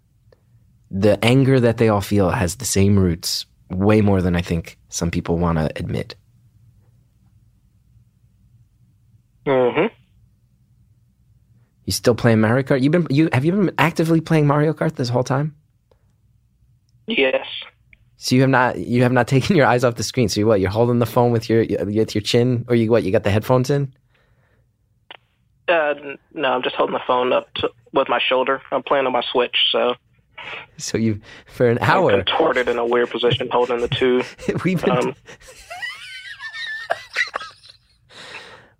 The anger that they all feel has the same roots, way more than I think some people want to admit. hmm You still playing Mario Kart? You've been you have you been actively playing Mario Kart this whole time? Yes. So you have not you have not taken your eyes off the screen. So you what? You're holding the phone with your with your chin, or you what? You got the headphones in? Uh, no, I'm just holding the phone up to, with my shoulder. I'm playing on my Switch, so So you for an I'm hour contorted in a weird position, holding the two. we've been Um,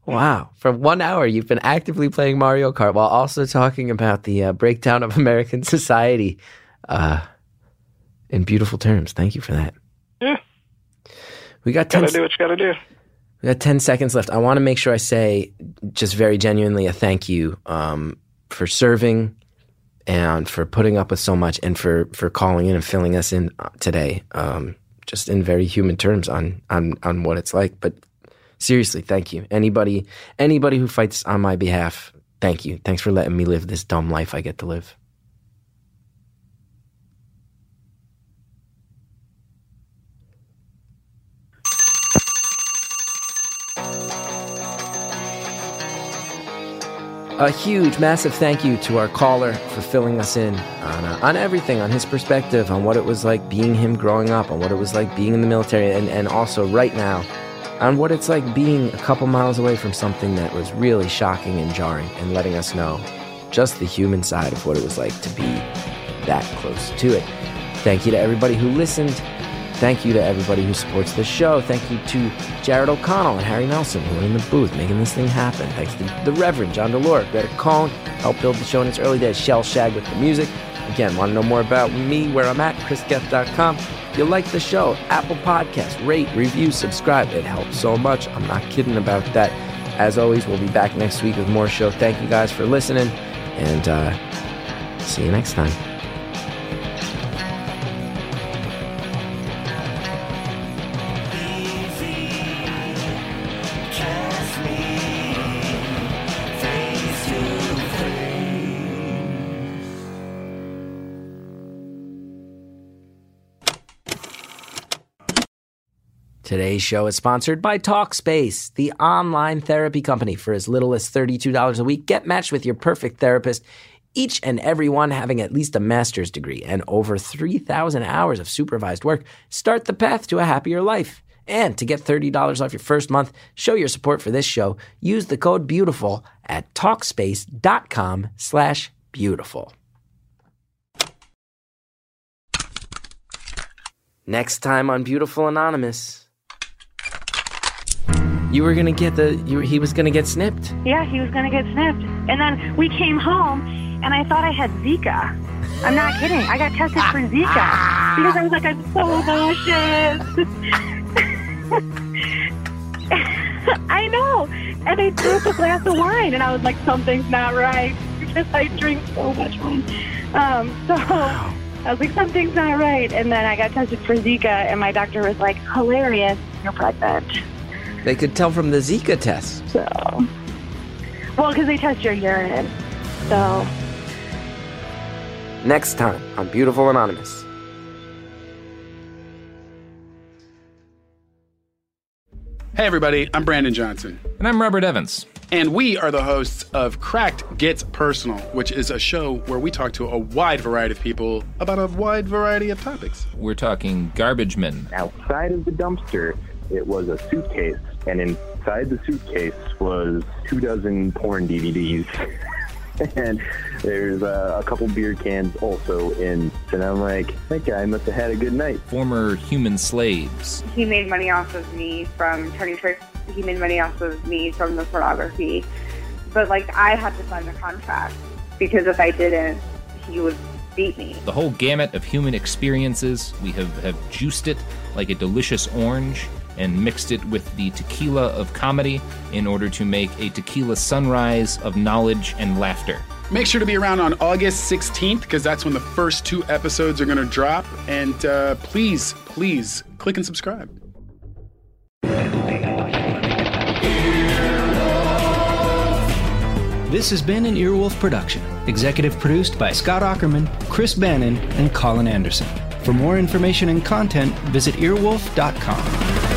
wow for one hour you've been actively playing Mario Kart while also talking about the uh, breakdown of American society uh, in beautiful terms. Thank you for that. Yeah. We got 10, gotta do what you gotta do. we got 10 seconds left. I want to make sure I say just very genuinely a thank you um, for serving and for putting up with so much and for, for calling in and filling us in uh, today. Um, just in very human terms on, on, on what it's like. But seriously, thank you. Anybody, anybody who fights on my behalf, thank you. Thanks for letting me live this dumb life I get to live. A huge, massive thank you to our caller for filling us in on, uh, on everything, on his perspective, on what it was like being him growing up, on what it was like being in the military, and, and also right now, on what it's like being a couple miles away from something that was really shocking and jarring, and letting us know just the human side of what it was like to be that close to it. Thank you to everybody who listened. Thank you to everybody who supports the show. Thank you to Jared O'Connell and Harry Nelson who are in the booth making this thing happen. Thanks to the Reverend John DeLore, Greta Cohn, helped build the show in its early days, Shellshag with the music. Again, want to know more about me, where I'm at, chrisgeth.com. If you like the show, Apple Podcast, rate, review, subscribe. It helps so much. I'm not kidding about that. As always, we'll be back next week with more show. Thank you guys for listening, and uh, see you next time. Today's show is sponsored by Talkspace, the online therapy company. For as little as $32 a week, get matched with your perfect therapist, each and every one having at least a master's degree and over 3,000 hours of supervised work. Start the path to a happier life. And to get $30 off your first month, show your support for this show. Use the code BEAUTIFUL at Talkspace.com slash beautiful. Next time on Beautiful Anonymous. You were gonna get the. You, he was gonna get snipped. Yeah, he was to get snipped. And then we came home, and I thought I had Zika. I'm not kidding. I got tested for Zika because I was like, I'm so nauseous. I know. And I threw up a glass of wine, and I was like, something's not right because I drink so much wine. Um, so I was like, something's not right. And then I got tested for Zika, and my doctor was like, hilarious, you're pregnant. They could tell from the Zika test. So, well, because they test your urine. So, Next time on Beautiful Anonymous. Hey, everybody, I'm Brandon Johnson, And I'm Robert Evans. and we are the hosts of Cracked Gets Personal, which is a show where we talk to a wide variety of people about a wide variety of topics. We're talking garbage men, outside of the dumpster, it was a suitcase, and inside the suitcase was two dozen porn DVDs. and there's uh, a couple beer cans also in. And I'm like, that guy must have had a good night. Former human slaves. He made money off of me from turning tricks. He made money off of me from the pornography. But like, I had to sign the contract because if I didn't, he would beat me. The whole gamut of human experiences. We have, have juiced it like a delicious orange and mixed it with the tequila of comedy in order to make a tequila sunrise of knowledge and laughter. Make sure to be around on August 16th because that's when the first two episodes are going to drop. And uh, please, please click and subscribe. This has been an Earwolf production, executive produced by Scott Aukerman, Chris Bannon, and Colin Anderson. For more information and content, visit earwolf.com.